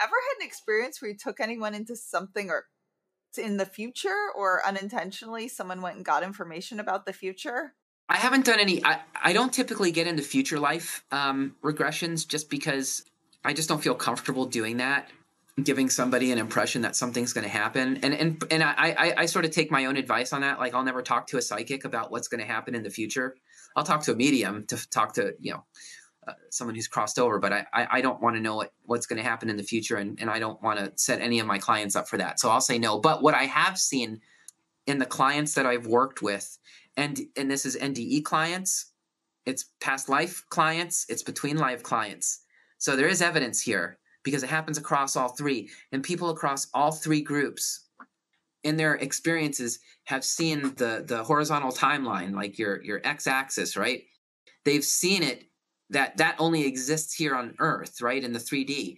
ever had an experience where you took anyone into something or in the future or unintentionally someone went and got information about the future? I haven't done any. I, I don't typically get into future life um, regressions just because I just don't feel comfortable doing that, giving somebody an impression that something's going to happen. And and and I, I I sort of take my own advice on that. Like I'll never talk to a psychic about what's going to happen in the future. I'll talk to a medium to talk to you know uh, someone who's crossed over, but I, I, I don't want to know what, what's going to happen in the future. And, and I don't want to set any of my clients up for that. So I'll say no. But what I have seen in the clients that I've worked with, and, and this is NDE clients, it's past life clients, it's between life clients. So there is evidence here because it happens across all three. And people across all three groups in their experiences have seen the, the horizontal timeline, like your, your x axis, right? They've seen it that that only exists here on earth right in the 3d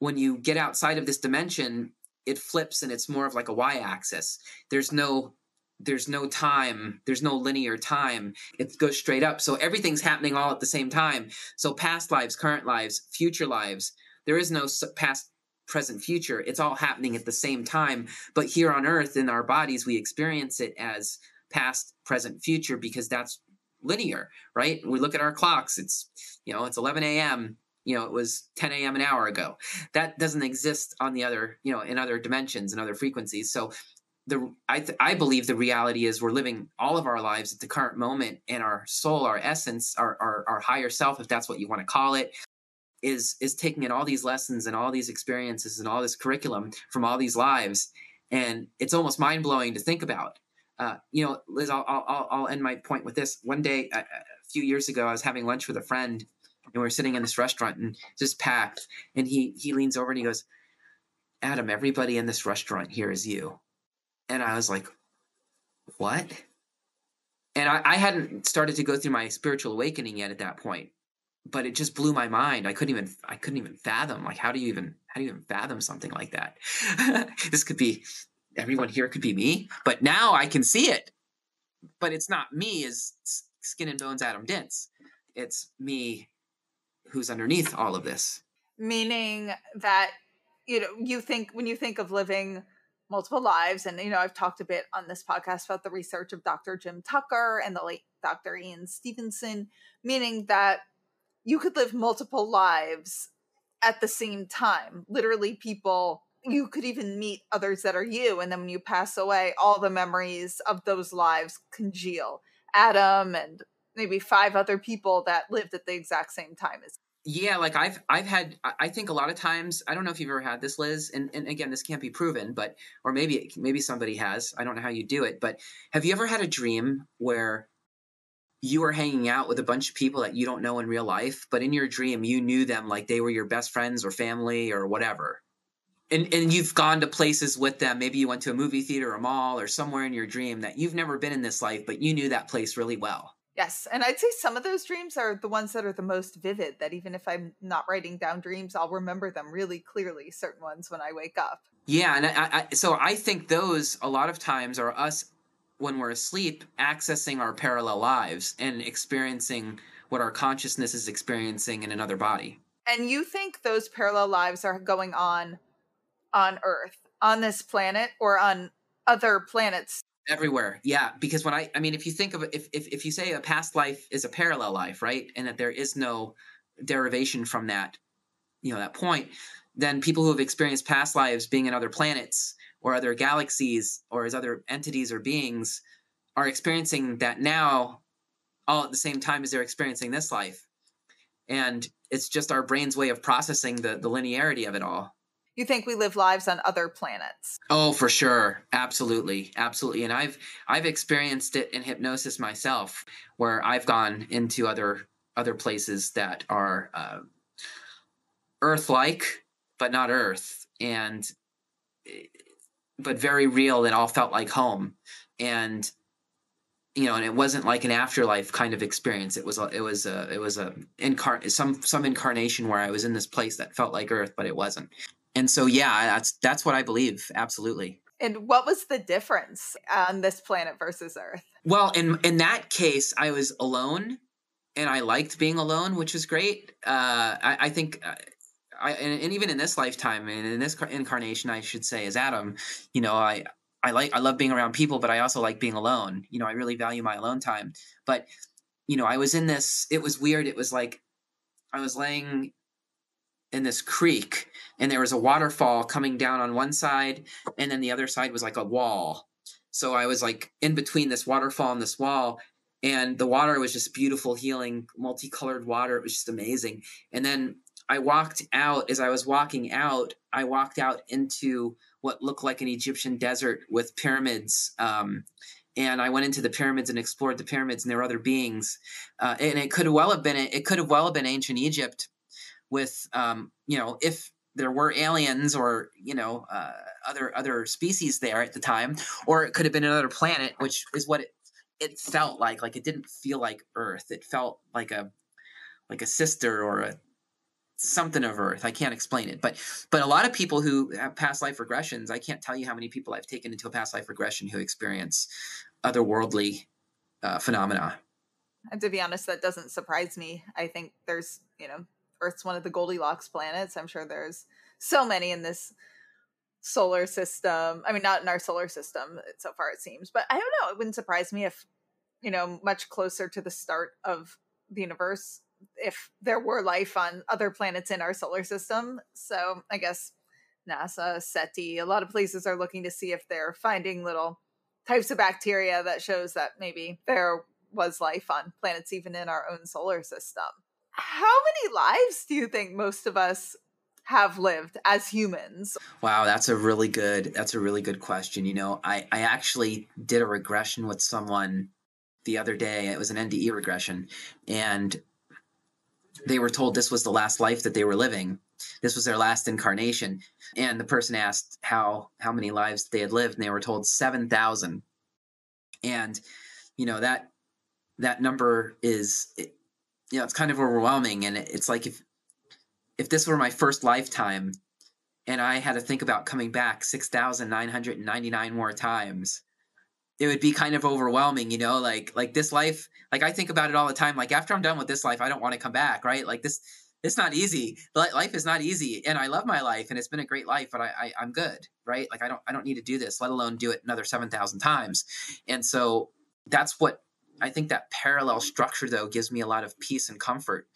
when you get outside of this dimension it flips and it's more of like a y-axis there's no there's no time there's no linear time it goes straight up so everything's happening all at the same time so past lives current lives future lives there is no past present future it's all happening at the same time but here on earth in our bodies we experience it as past present future because that's linear, right? We look at our clocks, it's, you know, it's 11 a.m., you know, it was 10 a.m. an hour ago. That doesn't exist on the other, you know, in other dimensions and other frequencies. So the I, th- I believe the reality is we're living all of our lives at the current moment and our soul our essence our, our, our higher self if that's what you want to call it is is taking in all these lessons and all these experiences and all this curriculum from all these lives and it's almost mind-blowing to think about uh, you know, Liz, I'll, I'll, I'll end my point with this. One day, a, a, few years ago, I was having lunch with a friend, and we were sitting in this restaurant, and just packed. And he he leans over and he goes, "Adam, everybody in this restaurant here is you." And I was like, "What?" And I, I hadn't started to go through my spiritual awakening yet at that point, but it just blew my mind. I couldn't even I couldn't even fathom like how do you even how do you even fathom something like that? this could be everyone here could be me, but now I can see it. But it's not me as skin and bones Adam Dince. It's me who's underneath all of this. Meaning that you know, you think when you think of living multiple lives, and you know, I've talked a bit on this podcast about the research of Dr. Jim Tucker and the late Dr. Ian Stevenson, meaning that you could live multiple lives at the same time. Literally, people you could even meet others that are you and then when you pass away all the memories of those lives congeal adam and maybe five other people that lived at the exact same time as yeah like i've i've had i think a lot of times i don't know if you've ever had this liz and, and again this can't be proven but or maybe maybe somebody has i don't know how you do it but have you ever had a dream where you were hanging out with a bunch of people that you don't know in real life but in your dream you knew them like they were your best friends or family or whatever? And and you've gone to places with them maybe you went to a movie theater or a mall or somewhere in your dream that you've never been in this life but you knew that place really well yes and i'd say some of those dreams are the ones that are the most vivid that even if i'm not writing down dreams i'll remember them really clearly certain ones when i wake up yeah and I, I, so i think those a lot of times are us when we're asleep accessing our parallel lives and experiencing what our consciousness is experiencing in another body and you think those parallel lives are going on on Earth, on this planet, or on other planets? Everywhere, yeah. Because when I, I mean, if you think of if, if if you say a past life is a parallel life, right, and that there is no derivation from that, you know, that point, then people who have experienced past lives being in other planets or other galaxies or as other entities or beings are experiencing that now all at the same time as they're experiencing this life and it's just our brain's way of processing the the linearity of it all you think we live lives on other planets. Oh for sure. Absolutely. Absolutely. And i've i've experienced it in hypnosis myself where i've gone into other other places that are uh, earth-like but not earth. And but very real and all felt like home. And you know and it wasn't like an afterlife kind of experience. It was a, it was a it was a some some incarnation where i was in this place that felt like earth but it wasn't and so yeah that's that's what i believe absolutely and what was the difference on this planet versus earth well in in that case i was alone and I liked being alone, which was great. Uh, I, I, think, uh, I and, and, even in this lifetime and in this incarnation, I should say, as Adam, you know, I I like I love being around people, but I also like being alone. You know, I really value my alone time. But you know, I was in this. It was weird. It was like I was laying in this creek, and there was a waterfall coming down on one side, and then the other side was like a wall. So I was like in between this waterfall and this wall, and the water was just beautiful, healing, multicolored water. It was just amazing. And then I walked out. As I was walking out, I walked out into what looked like an Egyptian desert with pyramids. Um, and I went into the pyramids and explored the pyramids, and there were other beings. Uh, and it could well have been it could have well have been ancient Egypt, with um, you know if there were aliens or you know uh, other other species there at the time, or it could have been another planet, which is what it it felt like. Like it didn't feel like earth. It felt like a like a sister or a something of earth. I can't explain it. But but a lot of people who have past life regressions i can't tell you how many people i've taken into a past life regression who experience otherworldly uh, phenomena. And to be honest that doesn't surprise me. I think there's you know earth's one of the goldilocks planets i'm sure there's so many in this solar system. I mean, not in our solar system so far, it seems, but I don't know. It wouldn't surprise me if, you know, much closer to the start of the universe, if there were life on other planets in our solar system. So I guess NASA, SETI, a lot of places are looking to see if they're finding little types of bacteria that shows that maybe there was life on planets even in our own solar system. How many lives do you think most of us have lived as humans? Wow, that's a really good that's a really good question. You know, I I actually did a regression with someone the other day. It was an NDE regression and they were told this was the last life that they were living. This was their last incarnation. And the person asked how how many lives they had lived and they were told 7,000. And you know, that that number is you know, it's kind of overwhelming and it, it's like if if this were my first lifetime and I had to think about coming back 6,999 more times, it would be kind of overwhelming, you know, like like this life, like I think about it all the time. Like after I'm done with this life, I don't want to come back, right? Like this it's not easy. Life is not easy, and I love my life, and it's been a great life. But I, I am good, right? Like I don't I don't need to do this, let alone do it another seven thousand times. And so that's what I think that parallel structure though gives me a lot of peace and comfort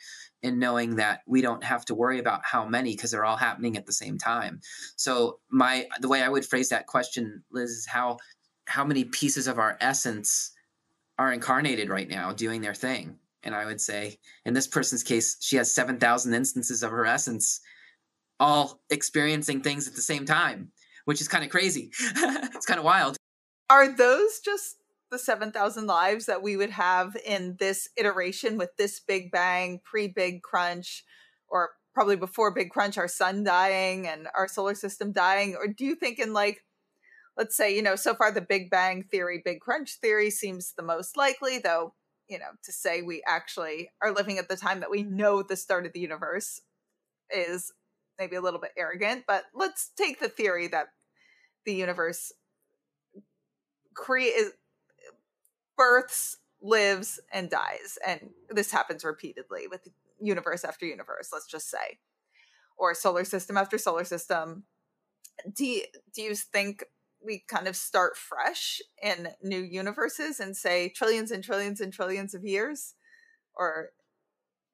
in knowing that we don't have to worry about how many because they're all happening at the same time. So my the way I would phrase that question, Liz, is how how many pieces of our essence are incarnated right now doing their thing. And I would say, in this person's case, she has 7,000 instances of her essence all experiencing things at the same time, which is kind of crazy. it's kind of wild. Are those just the 7,000 lives that we would have in this iteration with this Big Bang, pre Big Crunch, or probably before Big Crunch, our sun dying and our solar system dying? Or do you think in like, let's say, you know, so far the Big Bang theory, Big Crunch theory seems the most likely, though, you know, to say we actually are living at the time that we know the start of the universe is maybe a little bit arrogant, but let's take the theory that the universe create births, lives, and dies. And this happens repeatedly with universe after universe, let's just say, or solar system after solar system. Do you, do you think we kind of start fresh in new universes and say trillions and trillions and trillions of years? Or,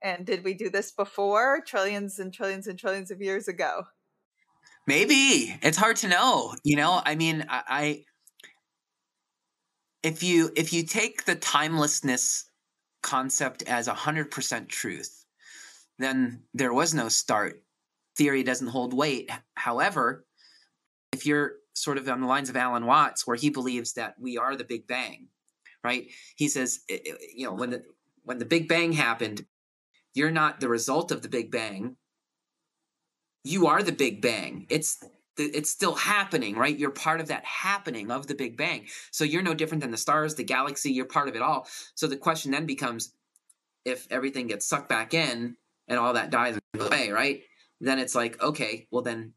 and did we do this before trillions and trillions and trillions of years ago? Maybe it's hard to know. You know, I mean, I, if you if you take the timelessness concept as 100% truth then there was no start. Theory doesn't hold weight. However if you're sort of on the lines of alan watts where he believes that we are the big bang right? He says you know when the when the big bang happened you're not the result of the big bang. You are the big bang. It's it's still happening, right? You're part of that happening of the Big Bang. So you're no different than the stars, the galaxy, you're part of it all. So the question then becomes if everything gets sucked back in and all that dies away, right? Then it's like, okay, well then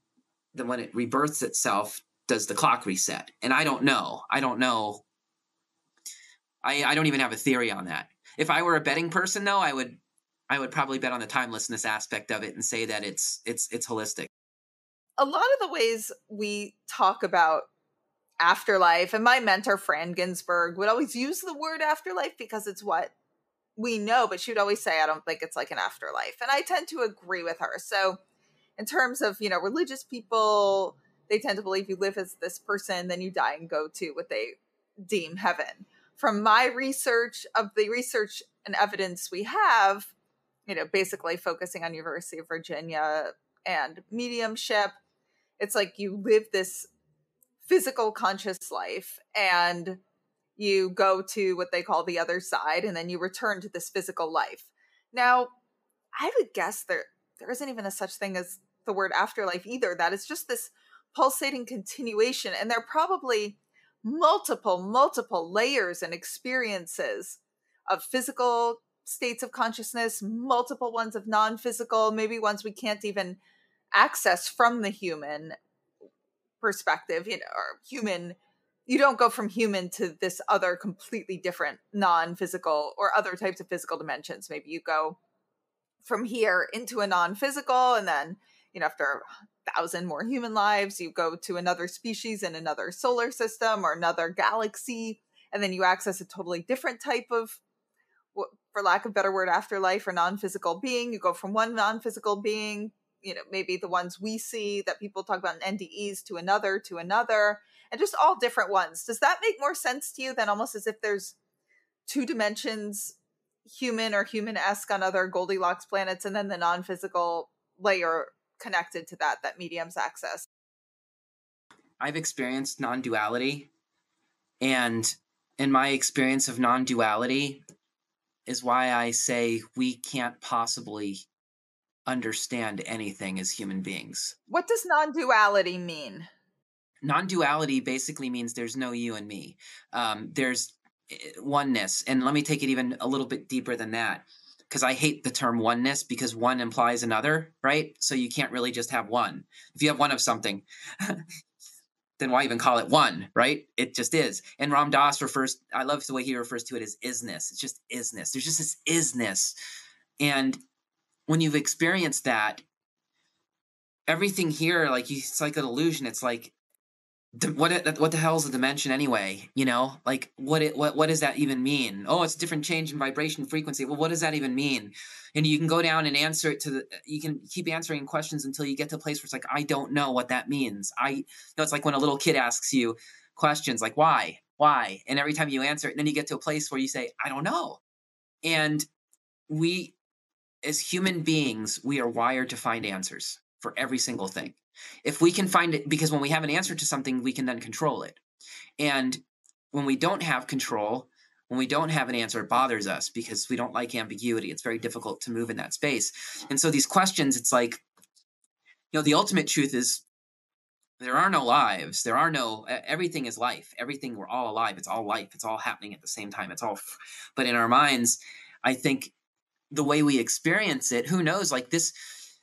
then when it rebirths itself, does the clock reset? And I don't know. I don't know. I, I don't even have a theory on that. If I were a betting person, though, I would I would probably bet on the timelessness aspect of it and say that it's it's it's holistic. A lot of the ways we talk about afterlife, and my mentor Fran Ginsburg would always use the word afterlife because it's what we know, but she would always say, I don't think it's like an afterlife. And I tend to agree with her. So in terms of, you know, religious people, they tend to believe you live as this person, then you die and go to what they deem heaven. From my research of the research and evidence we have, you know, basically focusing on University of Virginia and mediumship, it's like you live this physical conscious life and you go to what they call the other side and then you return to this physical life. Now, I would guess there there isn't even a such thing as the word afterlife either. That is just this pulsating continuation. And there are probably multiple, multiple layers and experiences of physical states of consciousness, multiple ones of non physical, maybe ones we can't even access from the human perspective, you know, or human. You don't go from human to this other completely different non physical or other types of physical dimensions. Maybe you go from here into a non physical and then you know, after a thousand more human lives, you go to another species in another solar system or another galaxy, and then you access a totally different type of, for lack of better word, afterlife or non physical being. You go from one non physical being, you know, maybe the ones we see that people talk about in NDEs to another, to another, and just all different ones. Does that make more sense to you than almost as if there's two dimensions human or human esque on other Goldilocks planets, and then the non physical layer connected to that that mediums access i've experienced non-duality and in my experience of non-duality is why i say we can't possibly understand anything as human beings what does non-duality mean non-duality basically means there's no you and me um, there's eh, oneness and let me take it even a little bit deeper than that because I hate the term oneness because one implies another, right? So you can't really just have one. If you have one of something, then why even call it one, right? It just is. And Ram Dass refers, I love the way he refers to it as isness. It's just isness. There's just this isness. And when you've experienced that, everything here, like it's like an illusion. It's like what what the hell is a dimension anyway you know? Like what it what what does that even mean? Oh it's a different change in vibration frequency. Well what does that even mean? And you can go down and answer it to the you can keep answering questions until you get to a place where it's like i don't know what that means. I you know it's like when a little kid asks you questions like why? Why? And every time you answer it then you get to a place where you say i don't know. And we as human beings we are wired to find answers for every single thing if we can find it, because when we have an answer to something, we can then control it. And when we don't have control, when we don't have an answer, it bothers us because we don't like ambiguity. It's very difficult to move in that space. And so these questions, it's like, you know, the ultimate truth is there are no lives. There are no, everything is life. Everything, we're all alive. It's all life. It's all happening at the same time. It's all, but in our minds, I think the way we experience it, who knows, like this,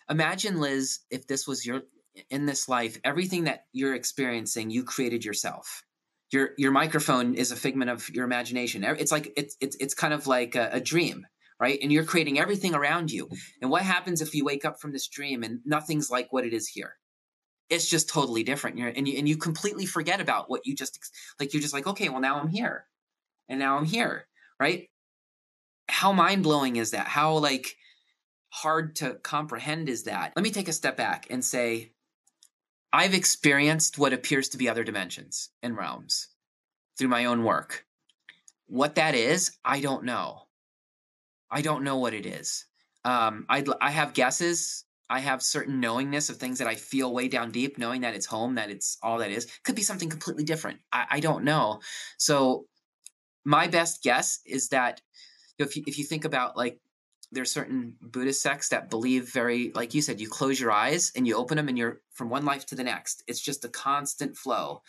imagine Liz, if this was your, in this life, everything that you're experiencing, you created yourself. Your your microphone is a figment of your imagination. It's like it's it's it's kind of like a, a dream, right? And you're creating everything around you. And what happens if you wake up from this dream and nothing's like what it is here? It's just totally different. You're, and you and you completely forget about what you just like. You're just like, okay, well now I'm here, and now I'm here, right? How mind blowing is that? How like hard to comprehend is that? Let me take a step back and say I've experienced what appears to be other dimensions and realms through my own work. What that is, I don't know. I don't know what it is. Um, I I have guesses. I have certain knowingness of things that I feel way down deep, knowing that it's home, that it's all that is. Could be something completely different. I, I don't know. So my best guess is that if you, if you think about like there's certain Buddhist sects that believe very, like you said, you close your eyes and you open them and you're from one life to the next. It's just a constant flow.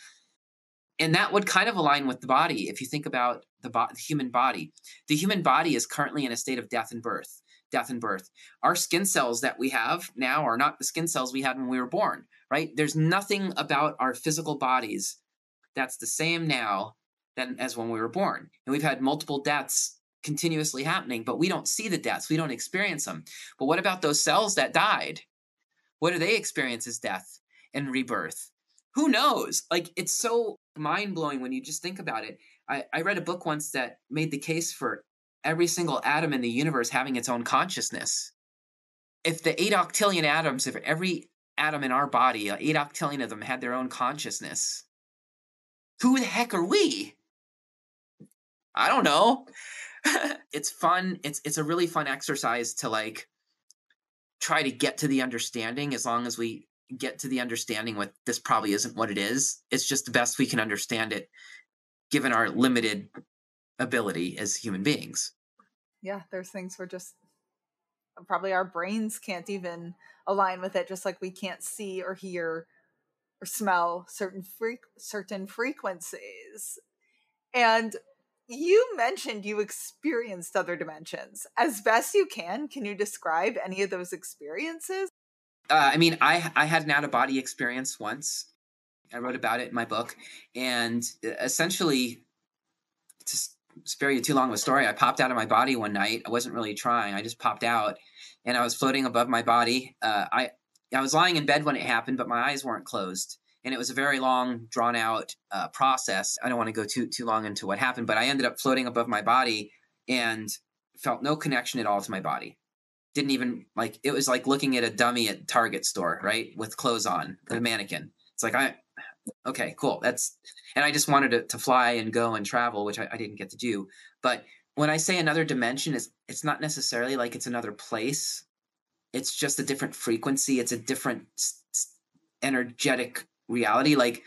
And that would kind of align with the body. If you think about the, bo- the human body, the human body is currently in a state of death and birth. Death and birth. Our skin cells that we have now are not the skin cells we had when we were born, right? There's nothing about our physical bodies that's the same now than as when we were born. And we've had multiple deaths continuously happening, but we don't see the deaths. We don't experience them. But what about those cells that died? What do they experience as death and rebirth? Who knows? Like, it's so mind blowing when you just think about it. I, I read a book once that made the case for every single atom in the universe having its own consciousness. If the eight octillion atoms, if every atom in our body, uh, eight octillion of them had their own consciousness, who the heck are we? I don't know. it's fun. It's it's a really fun exercise to like try to get to the understanding as long as we get to the understanding what this probably isn't what it is. It's just the best we can understand it given our limited ability as human beings. Yeah, there's things we're just uh, probably our brains can't even align with it just like we can't see or hear or smell certain certain frequencies. And you mentioned you experienced other dimensions. As best you can, can you describe any of those experiences? Uh, I mean, I I had an out of body experience once. I wrote about it in my book, and uh, essentially, to spare you too long of a story, I popped out of my body one night. I wasn't really trying; I just popped out, and I was floating above my body. Uh, I I was lying in bed when it happened, but my eyes weren't closed, and it was a very long, drawn out uh, process. I don't want to go too too long into what happened, but I ended up floating above my body and felt no connection at all to my body. Didn't even like it was like looking at a dummy at Target store, right, with clothes on, the mannequin. It's like I okay, cool. That's and I just wanted to, to fly and go and travel, which I, I didn't get to do. But when I say another dimension, is it's not necessarily like it's another place. It's just a different frequency. It's a different energetic reality like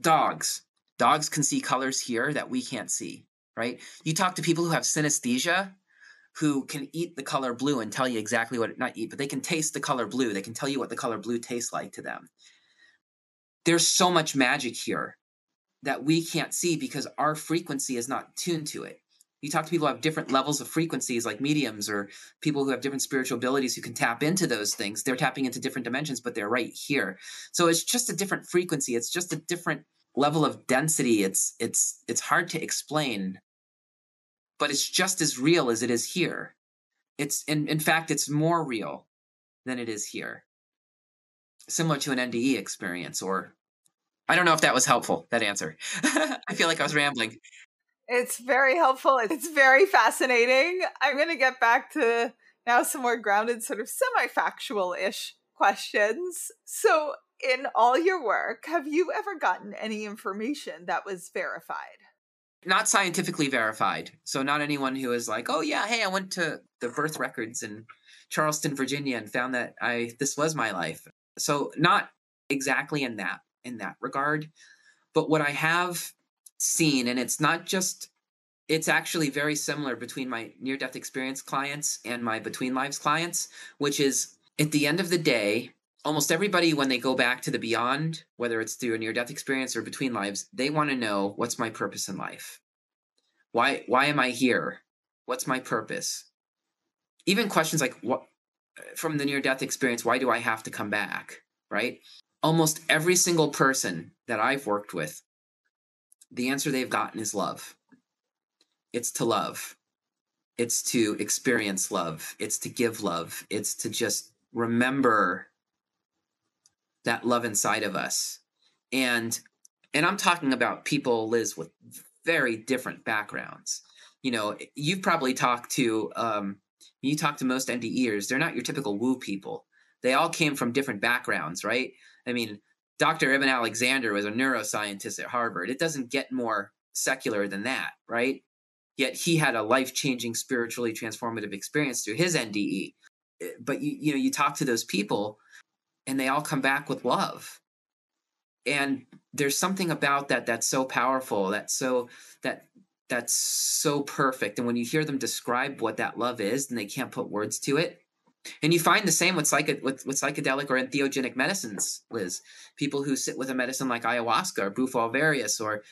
dogs. Dogs can see colors here that we can't see right? You talk to people who have synesthesia who can eat the color blue and tell you exactly what not eat but they can taste the color blue. They can tell you what the color blue tastes like to them. There's so much magic here that we can't see because our frequency is not tuned to it you talk to people who have different levels of frequencies like mediums or people who have different spiritual abilities who can tap into those things. They're tapping into different dimensions but they're right here. So it's just a different frequency. It's just a different level of density. It's it's it's hard to explain but it's just as real as it is here. It's in, in fact it's more real than it is here. Similar to an nde experience or i don't know if that was helpful that answer. I feel like i was rambling it's very helpful. It's very fascinating. I'm going to get back to now some more grounded, sort of semi factual ish questions. So, in all your work, have you ever gotten any information that was verified? Not scientifically verified. So, not anyone who is like, oh, yeah, hey, I went to the birth records in Charleston, Virginia and found that I this was my life. So, not exactly in that in that regard. But what I have seen and it's not just it's actually very similar between my near death experience clients and my between lives clients which is at the end of the day almost everybody when they go back to the beyond whether it's through a near death experience or between lives they want to know what's my purpose in life? Why why am i here? What's my purpose? Even questions like what from the near death experience why do i have to come back? Right? Almost every single person that i've worked with the answer they've gotten is love. It's to love. It's to experience love. It's to give love. It's to just remember that love inside of us. And and I'm talking about people, Liz, with very different backgrounds. You know, you've probably talked to um, you talk to most NDEers, they're not your typical woo people. They all came from different backgrounds, right? I mean, Dr. Eben Alexander was a neuroscientist at Harvard. It doesn't get more secular than that, right? Yet he had a life changing, spiritually transformative experience through his NDE. But you, you know, you talk to those people and they all come back with love. And there's something about that that's so powerful, that's so that that's so perfect. And when you hear them describe what that love is and they can't put words to it, and you find the same with, psych- with, with psychedelic or entheogenic medicines, Liz. People who sit with a medicine like ayahuasca or Bufo alvarius, or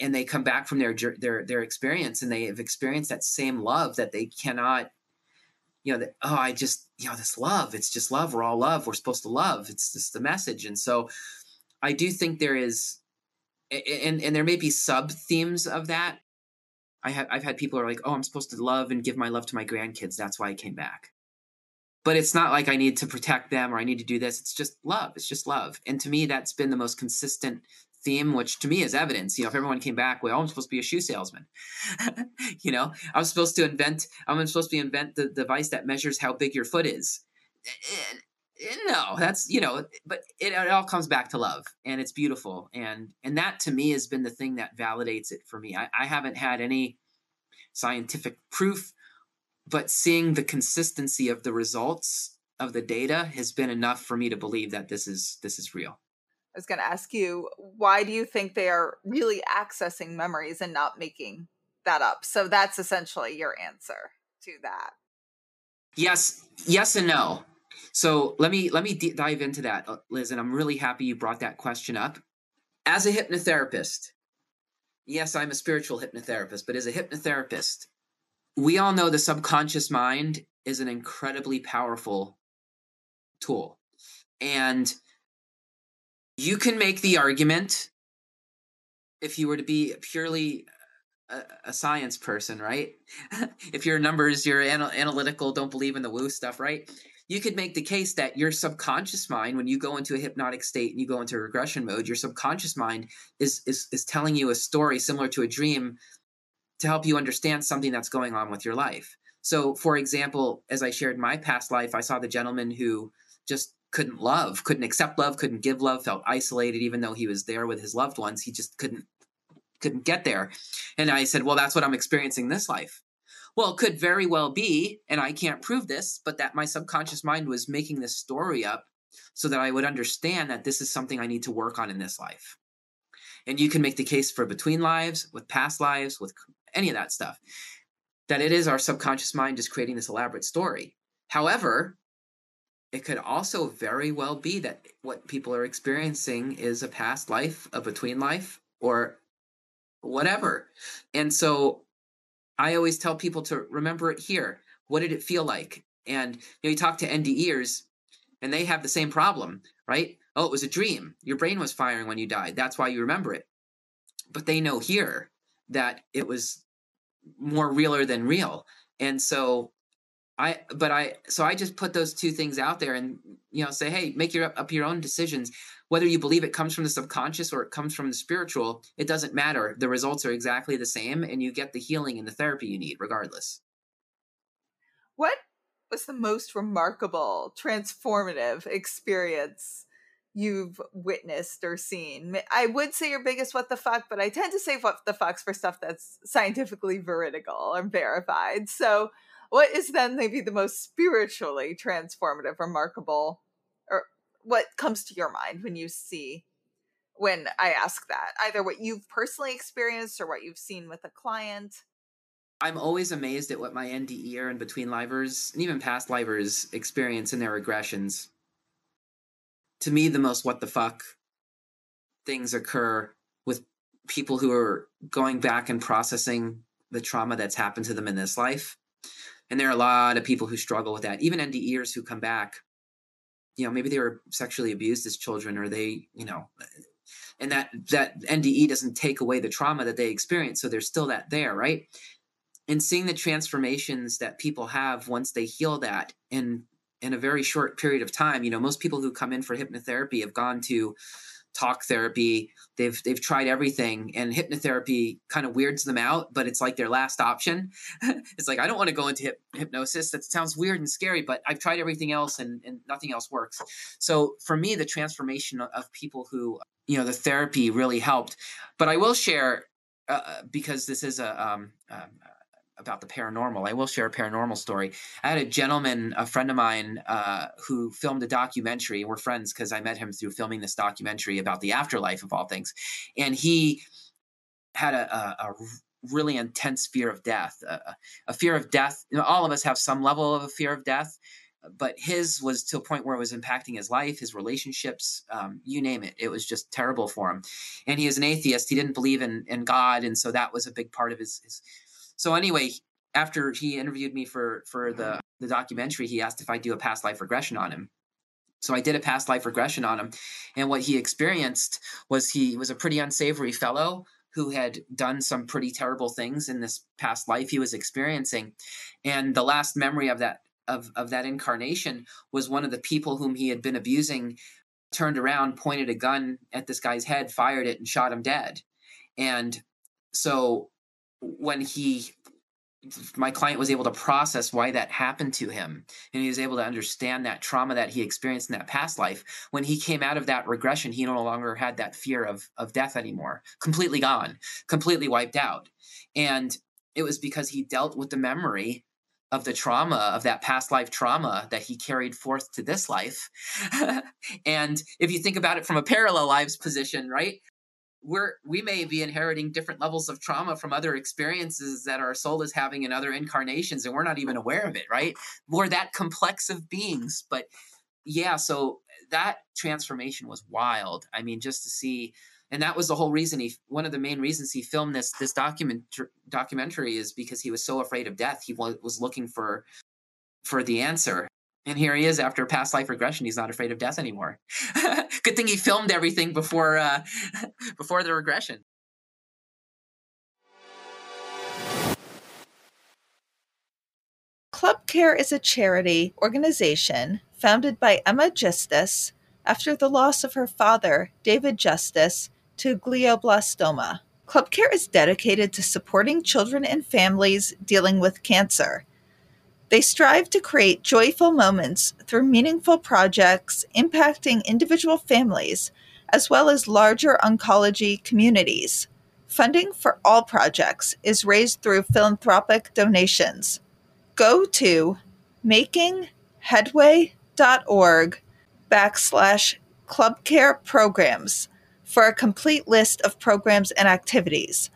and they come back from their their their experience and they have experienced that same love that they cannot, you know, that oh, I just you know this love. It's just love. We're all love. We're supposed to love. It's just the message. And so, I do think there is, and and there may be sub themes of that I have I've had people who are like, oh, I'm supposed to love and give my love to my grandkids. That's why I came back. But it's not like I need to protect them or I need to do this. It's just love. It's just love. And to me, that's been the most consistent theme, which to me is evidence. You know, if everyone came back, well, oh, I'm supposed to be a shoe salesman. you know, I was supposed to invent. I'm supposed to invent the device that measures how big your foot is. Eh, eh, no, that's you know, but it, it all comes back to love, and it's beautiful, and and that to me has been the thing that validates it for me. I, I haven't had any scientific proof, but seeing the consistency of the results of the data has been enough for me to believe that this is this is real. I was going to ask you, why do you think they are really accessing memories and not making that up? So that's essentially your answer to that. Yes, yes and no. So let me let me d- dive into that, uh, Liz, and I'm really happy you brought that question up. As a hypnotherapist, yes, I'm a spiritual hypnotherapist, but as a hypnotherapist, we all know the subconscious mind is an incredibly powerful tool. And you can make the argument if you were to be purely a, a science person, right? if your numbers, you're anal- analytical, don't believe in the woo stuff, right? You could make the case that your subconscious mind, when you go into a hypnotic state and you go into regression mode, your subconscious mind is is is telling you a story similar to a dream to help you understand something that's going on with your life. So, for example, as I shared my past life, I saw the gentleman who just couldn't love, couldn't accept love, couldn't give love, felt isolated even though he was there with his loved ones. He just couldn't couldn't get there. And I said, "Well, that's what I'm experiencing this life." Well, it could very well be, and I can't prove this, but that my subconscious mind was making this story up so that I would understand that this is something I need to work on in this life. And you can make the case for between lives, with past lives, with any of that stuff, that it is our subconscious mind just creating this elaborate story. However, it could also very well be that what people are experiencing is a past life, a between life, or whatever. And so I always tell people to remember it here. What did it feel like? And you know, you talk to NDEers and they have the same problem, right? Oh, it was a dream. Your brain was firing when you died. That's why you remember it. But they know here that it was more realer than real. And so I but I so I just put those two things out there and you know say hey make your up your own decisions whether you believe it comes from the subconscious or it comes from the spiritual it doesn't matter the results are exactly the same and you get the healing and the therapy you need regardless. What was the most remarkable transformative experience you've witnessed or seen? I would say your biggest what the fuck, but I tend to say what the fucks for stuff that's scientifically veridical or verified. So what is then maybe the most spiritually transformative, remarkable, or what comes to your mind when you see when I ask that? Either what you've personally experienced or what you've seen with a client. I'm always amazed at what my NDE and between livers and even past livers experience in their regressions. To me, the most what the fuck things occur with people who are going back and processing the trauma that's happened to them in this life. And there are a lot of people who struggle with that. Even NDEers who come back you know maybe they were sexually abused as children or they you know and that that nde doesn't take away the trauma that they experience. So there's still that there right? And seeing the transformations that people have once they heal that in in a very short period of time you know most people who come in for hypnotherapy have gone to talk therapy. They've they've tried everything, and hypnotherapy kind of weirds them out. But it's like their last option. it's like I don't want to go into hip, hypnosis. That sounds weird and scary, but I've tried everything else, and, and nothing else works. So for me, the transformation of people who you know the therapy really helped. But I will share uh, uh because this is a um, um, about the paranormal. I will share a paranormal story. I had a gentleman, a friend of mine, uh, who filmed a documentary. We're friends because I met him through filming this documentary about the afterlife of all things, and he had a, a, a really intense fear of death, a, a fear of death. You know, all of us have some level of a fear of death, but his was to a point where it was impacting his life, his relationships, um, you name it. It was just terrible for him. And he is an atheist. He didn't believe in in God, and so that was a big part of his, his so anyway, after he interviewed me for for the the documentary, he asked if I do a past life regression on him. So I did a past life regression on him, and what he experienced was he was a pretty unsavory fellow who had done some pretty terrible things in this past life he was experiencing and the last memory of that of, of that incarnation was one of the people whom he had been abusing turned around pointed a gun at this guy's head fired it and shot him dead and so when he my client was able to process why that happened to him and he was able to understand that trauma that he experienced in that past life when he came out of that regression he no longer had that fear of of death anymore. Completely gone. Completely wiped out. And it was because he dealt with the memory of the trauma of that past life trauma that he carried forth to this life. And if you think about it from a parallel lives position right we're we may be inheriting different levels of trauma from other experiences that our soul is having in other incarnations and we're not even aware of it right? We're that complex of beings. But yeah so that transformation was wild. I mean just to see and that was the whole reason he one of the main reasons he filmed this this document documentary is because he was so afraid of death. He was, was looking for for the answer and here he is after past life regression. He's not afraid of death anymore. Good thing he filmed everything before uh, before the regression. Club Care is a charity organization founded by Emma Justice after the loss of her father, David Justice, to glioblastoma. Club Care is dedicated to supporting children and families dealing with cancer they strive to create joyful moments through meaningful projects impacting individual families as well as larger oncology communities. Funding for all projects is raised through philanthropic donations. Go to makingheadway.org backslash clubcare programs for a complete list of programs and activities.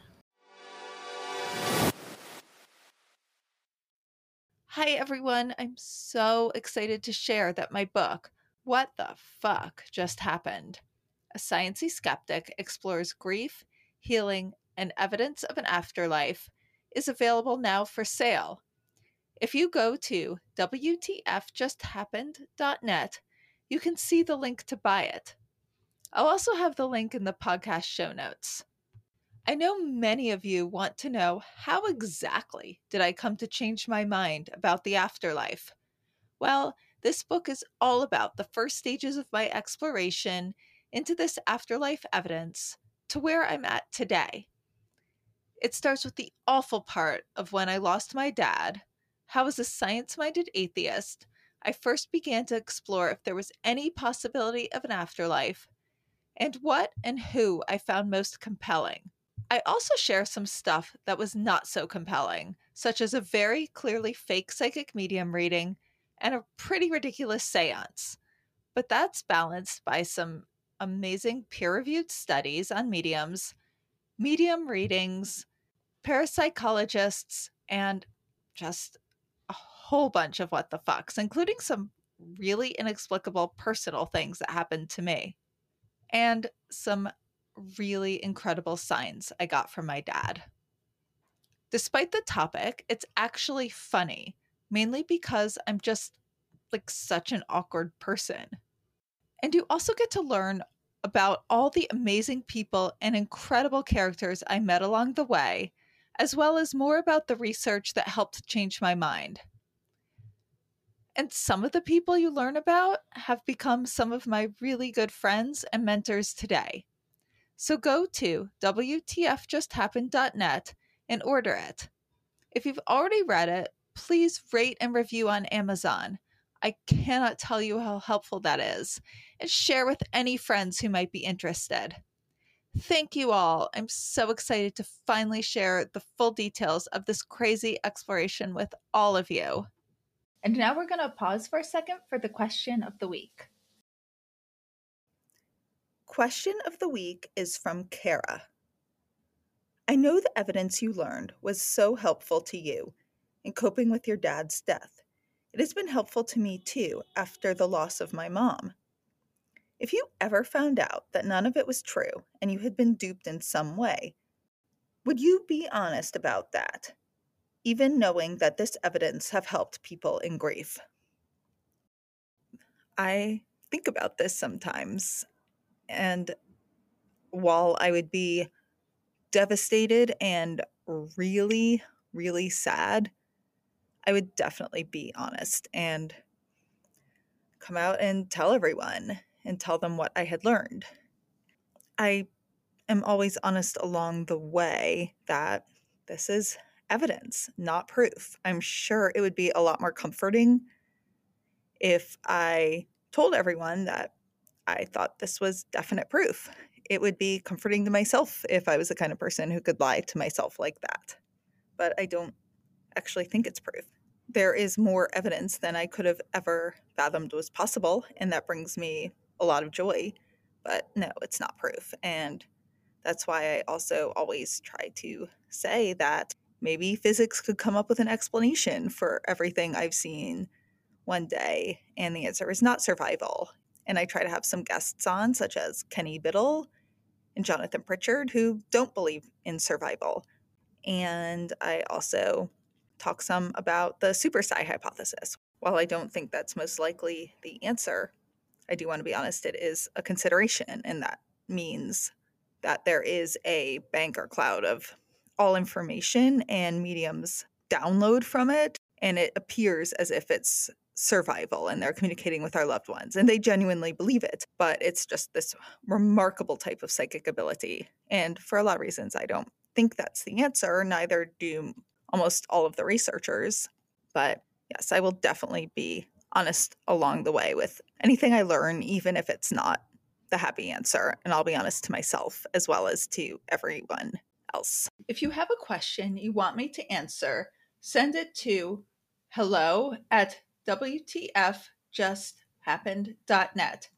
Hi, everyone. I'm so excited to share that my book, What the Fuck Just Happened? A Sciency Skeptic Explores Grief, Healing, and Evidence of an Afterlife, is available now for sale. If you go to WTFJustHappened.net, you can see the link to buy it. I'll also have the link in the podcast show notes. I know many of you want to know how exactly did I come to change my mind about the afterlife? Well, this book is all about the first stages of my exploration into this afterlife evidence to where I'm at today. It starts with the awful part of when I lost my dad, how, as a science minded atheist, I first began to explore if there was any possibility of an afterlife, and what and who I found most compelling. I also share some stuff that was not so compelling, such as a very clearly fake psychic medium reading and a pretty ridiculous seance. But that's balanced by some amazing peer reviewed studies on mediums, medium readings, parapsychologists, and just a whole bunch of what the fucks, including some really inexplicable personal things that happened to me. And some really incredible signs I got from my dad. Despite the topic, it's actually funny, mainly because I'm just like such an awkward person. And you also get to learn about all the amazing people and incredible characters I met along the way, as well as more about the research that helped change my mind. And some of the people you learn about have become some of my really good friends and mentors today. So go to WTFJustHappened.net and order it. If you've already read it, please rate and review on Amazon. I cannot tell you how helpful that is. And share with any friends who might be interested. Thank you all. I'm so excited to finally share the full details of this crazy exploration with all of you. And now we're going to pause for a second for the question of the week. Question of the week is from Kara. I know the evidence you learned was so helpful to you in coping with your dad's death. It has been helpful to me too after the loss of my mom. If you ever found out that none of it was true and you had been duped in some way, would you be honest about that, even knowing that this evidence have helped people in grief? I think about this sometimes. And while I would be devastated and really, really sad, I would definitely be honest and come out and tell everyone and tell them what I had learned. I am always honest along the way that this is evidence, not proof. I'm sure it would be a lot more comforting if I told everyone that I thought this was definite proof. It would be comforting to myself if I was the kind of person who could lie to myself like that. But I don't actually think it's proof. There is more evidence than I could have ever fathomed was possible, and that brings me a lot of joy. But no, it's not proof. And that's why I also always try to say that maybe physics could come up with an explanation for everything I've seen one day. And the answer is not survival. And I try to have some guests on, such as Kenny Biddle and Jonathan Pritchard, who don't believe in survival. And I also talk some about the super psi hypothesis. While I don't think that's most likely the answer, I do want to be honest, it is a consideration, and that means that there is a bank or cloud of all information and mediums download from it, and it appears as if it's survival and they're communicating with our loved ones and they genuinely believe it but it's just this remarkable type of psychic ability and for a lot of reasons i don't think that's the answer neither do almost all of the researchers but yes i will definitely be honest along the way with anything i learn even if it's not the happy answer and i'll be honest to myself as well as to everyone else. If you have a question you want me to answer send it to hello at WTFJustHappened.net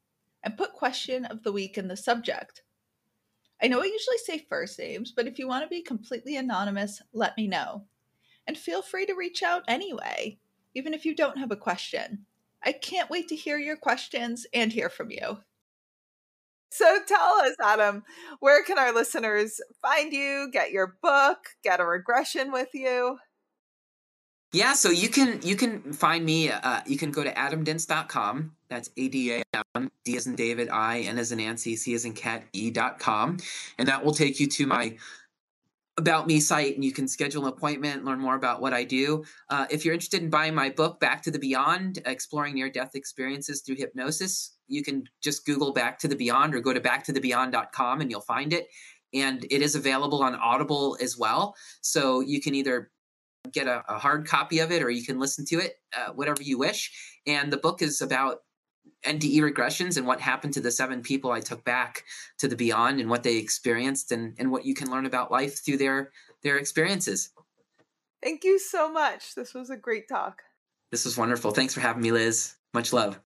and put question of the week in the subject. I know I usually say first names, but if you want to be completely anonymous, let me know. And feel free to reach out anyway, even if you don't have a question. I can't wait to hear your questions and hear from you. So tell us, Adam, where can our listeners find you, get your book, get a regression with you? Yeah, so you can you can find me. Uh, you can go to adamdince.com. That's A D A M D as in David, I N as in Nancy, C as in cat E dot com, and that will take you to my about me site and you can schedule an appointment learn more about what i do uh, if you're interested in buying my book back to the beyond exploring near death experiences through hypnosis you can just google back to the beyond or go to backtothebeyond.com and you'll find it and it is available on audible as well so you can either get a, a, hard copy of it or you can listen to it, uh, whatever you wish. And the book is about NDE regressions and what happened to the seven people I took back to the beyond and what they experienced and, and what you can learn about life through their their experiences. Thank you so much. This was a great talk. This was wonderful. Thanks for having me, Liz. Much love.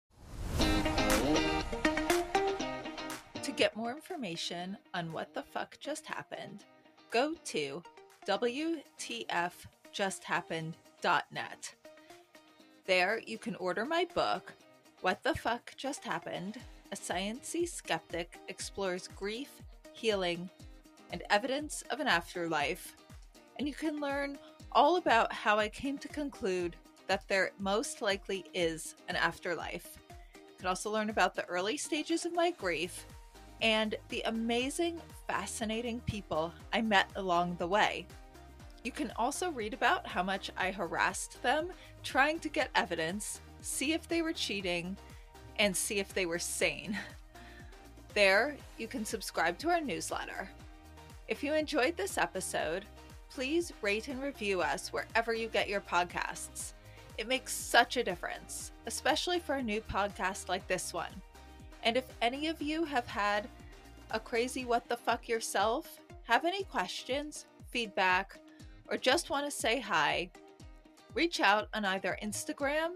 To get more information on what the fuck just happened, go to WTF justhappened.net. There you can order my book, What the Fuck Just Happened? A Sciency Skeptic Explores Grief, Healing, and Evidence of an Afterlife. And you can learn all about how I came to conclude that there most likely is an afterlife. You can also learn about the early stages of my grief and the amazing, fascinating people I met along the way. You can also read about how much I harassed them trying to get evidence, see if they were cheating, and see if they were sane. There, you can subscribe to our newsletter. If you enjoyed this episode, please rate and review us wherever you get your podcasts. It makes such a difference, especially for a new podcast like this one. And if any of you have had a crazy what the fuck yourself, have any questions, feedback, or just want to say hi, reach out on either Instagram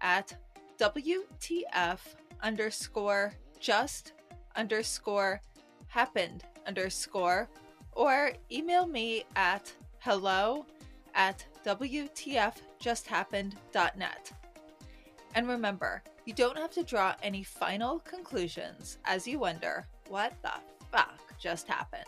at WTF underscore just underscore happened underscore or email me at hello at WTFjusthappened.net. And remember, you don't have to draw any final conclusions as you wonder what the fuck just happened.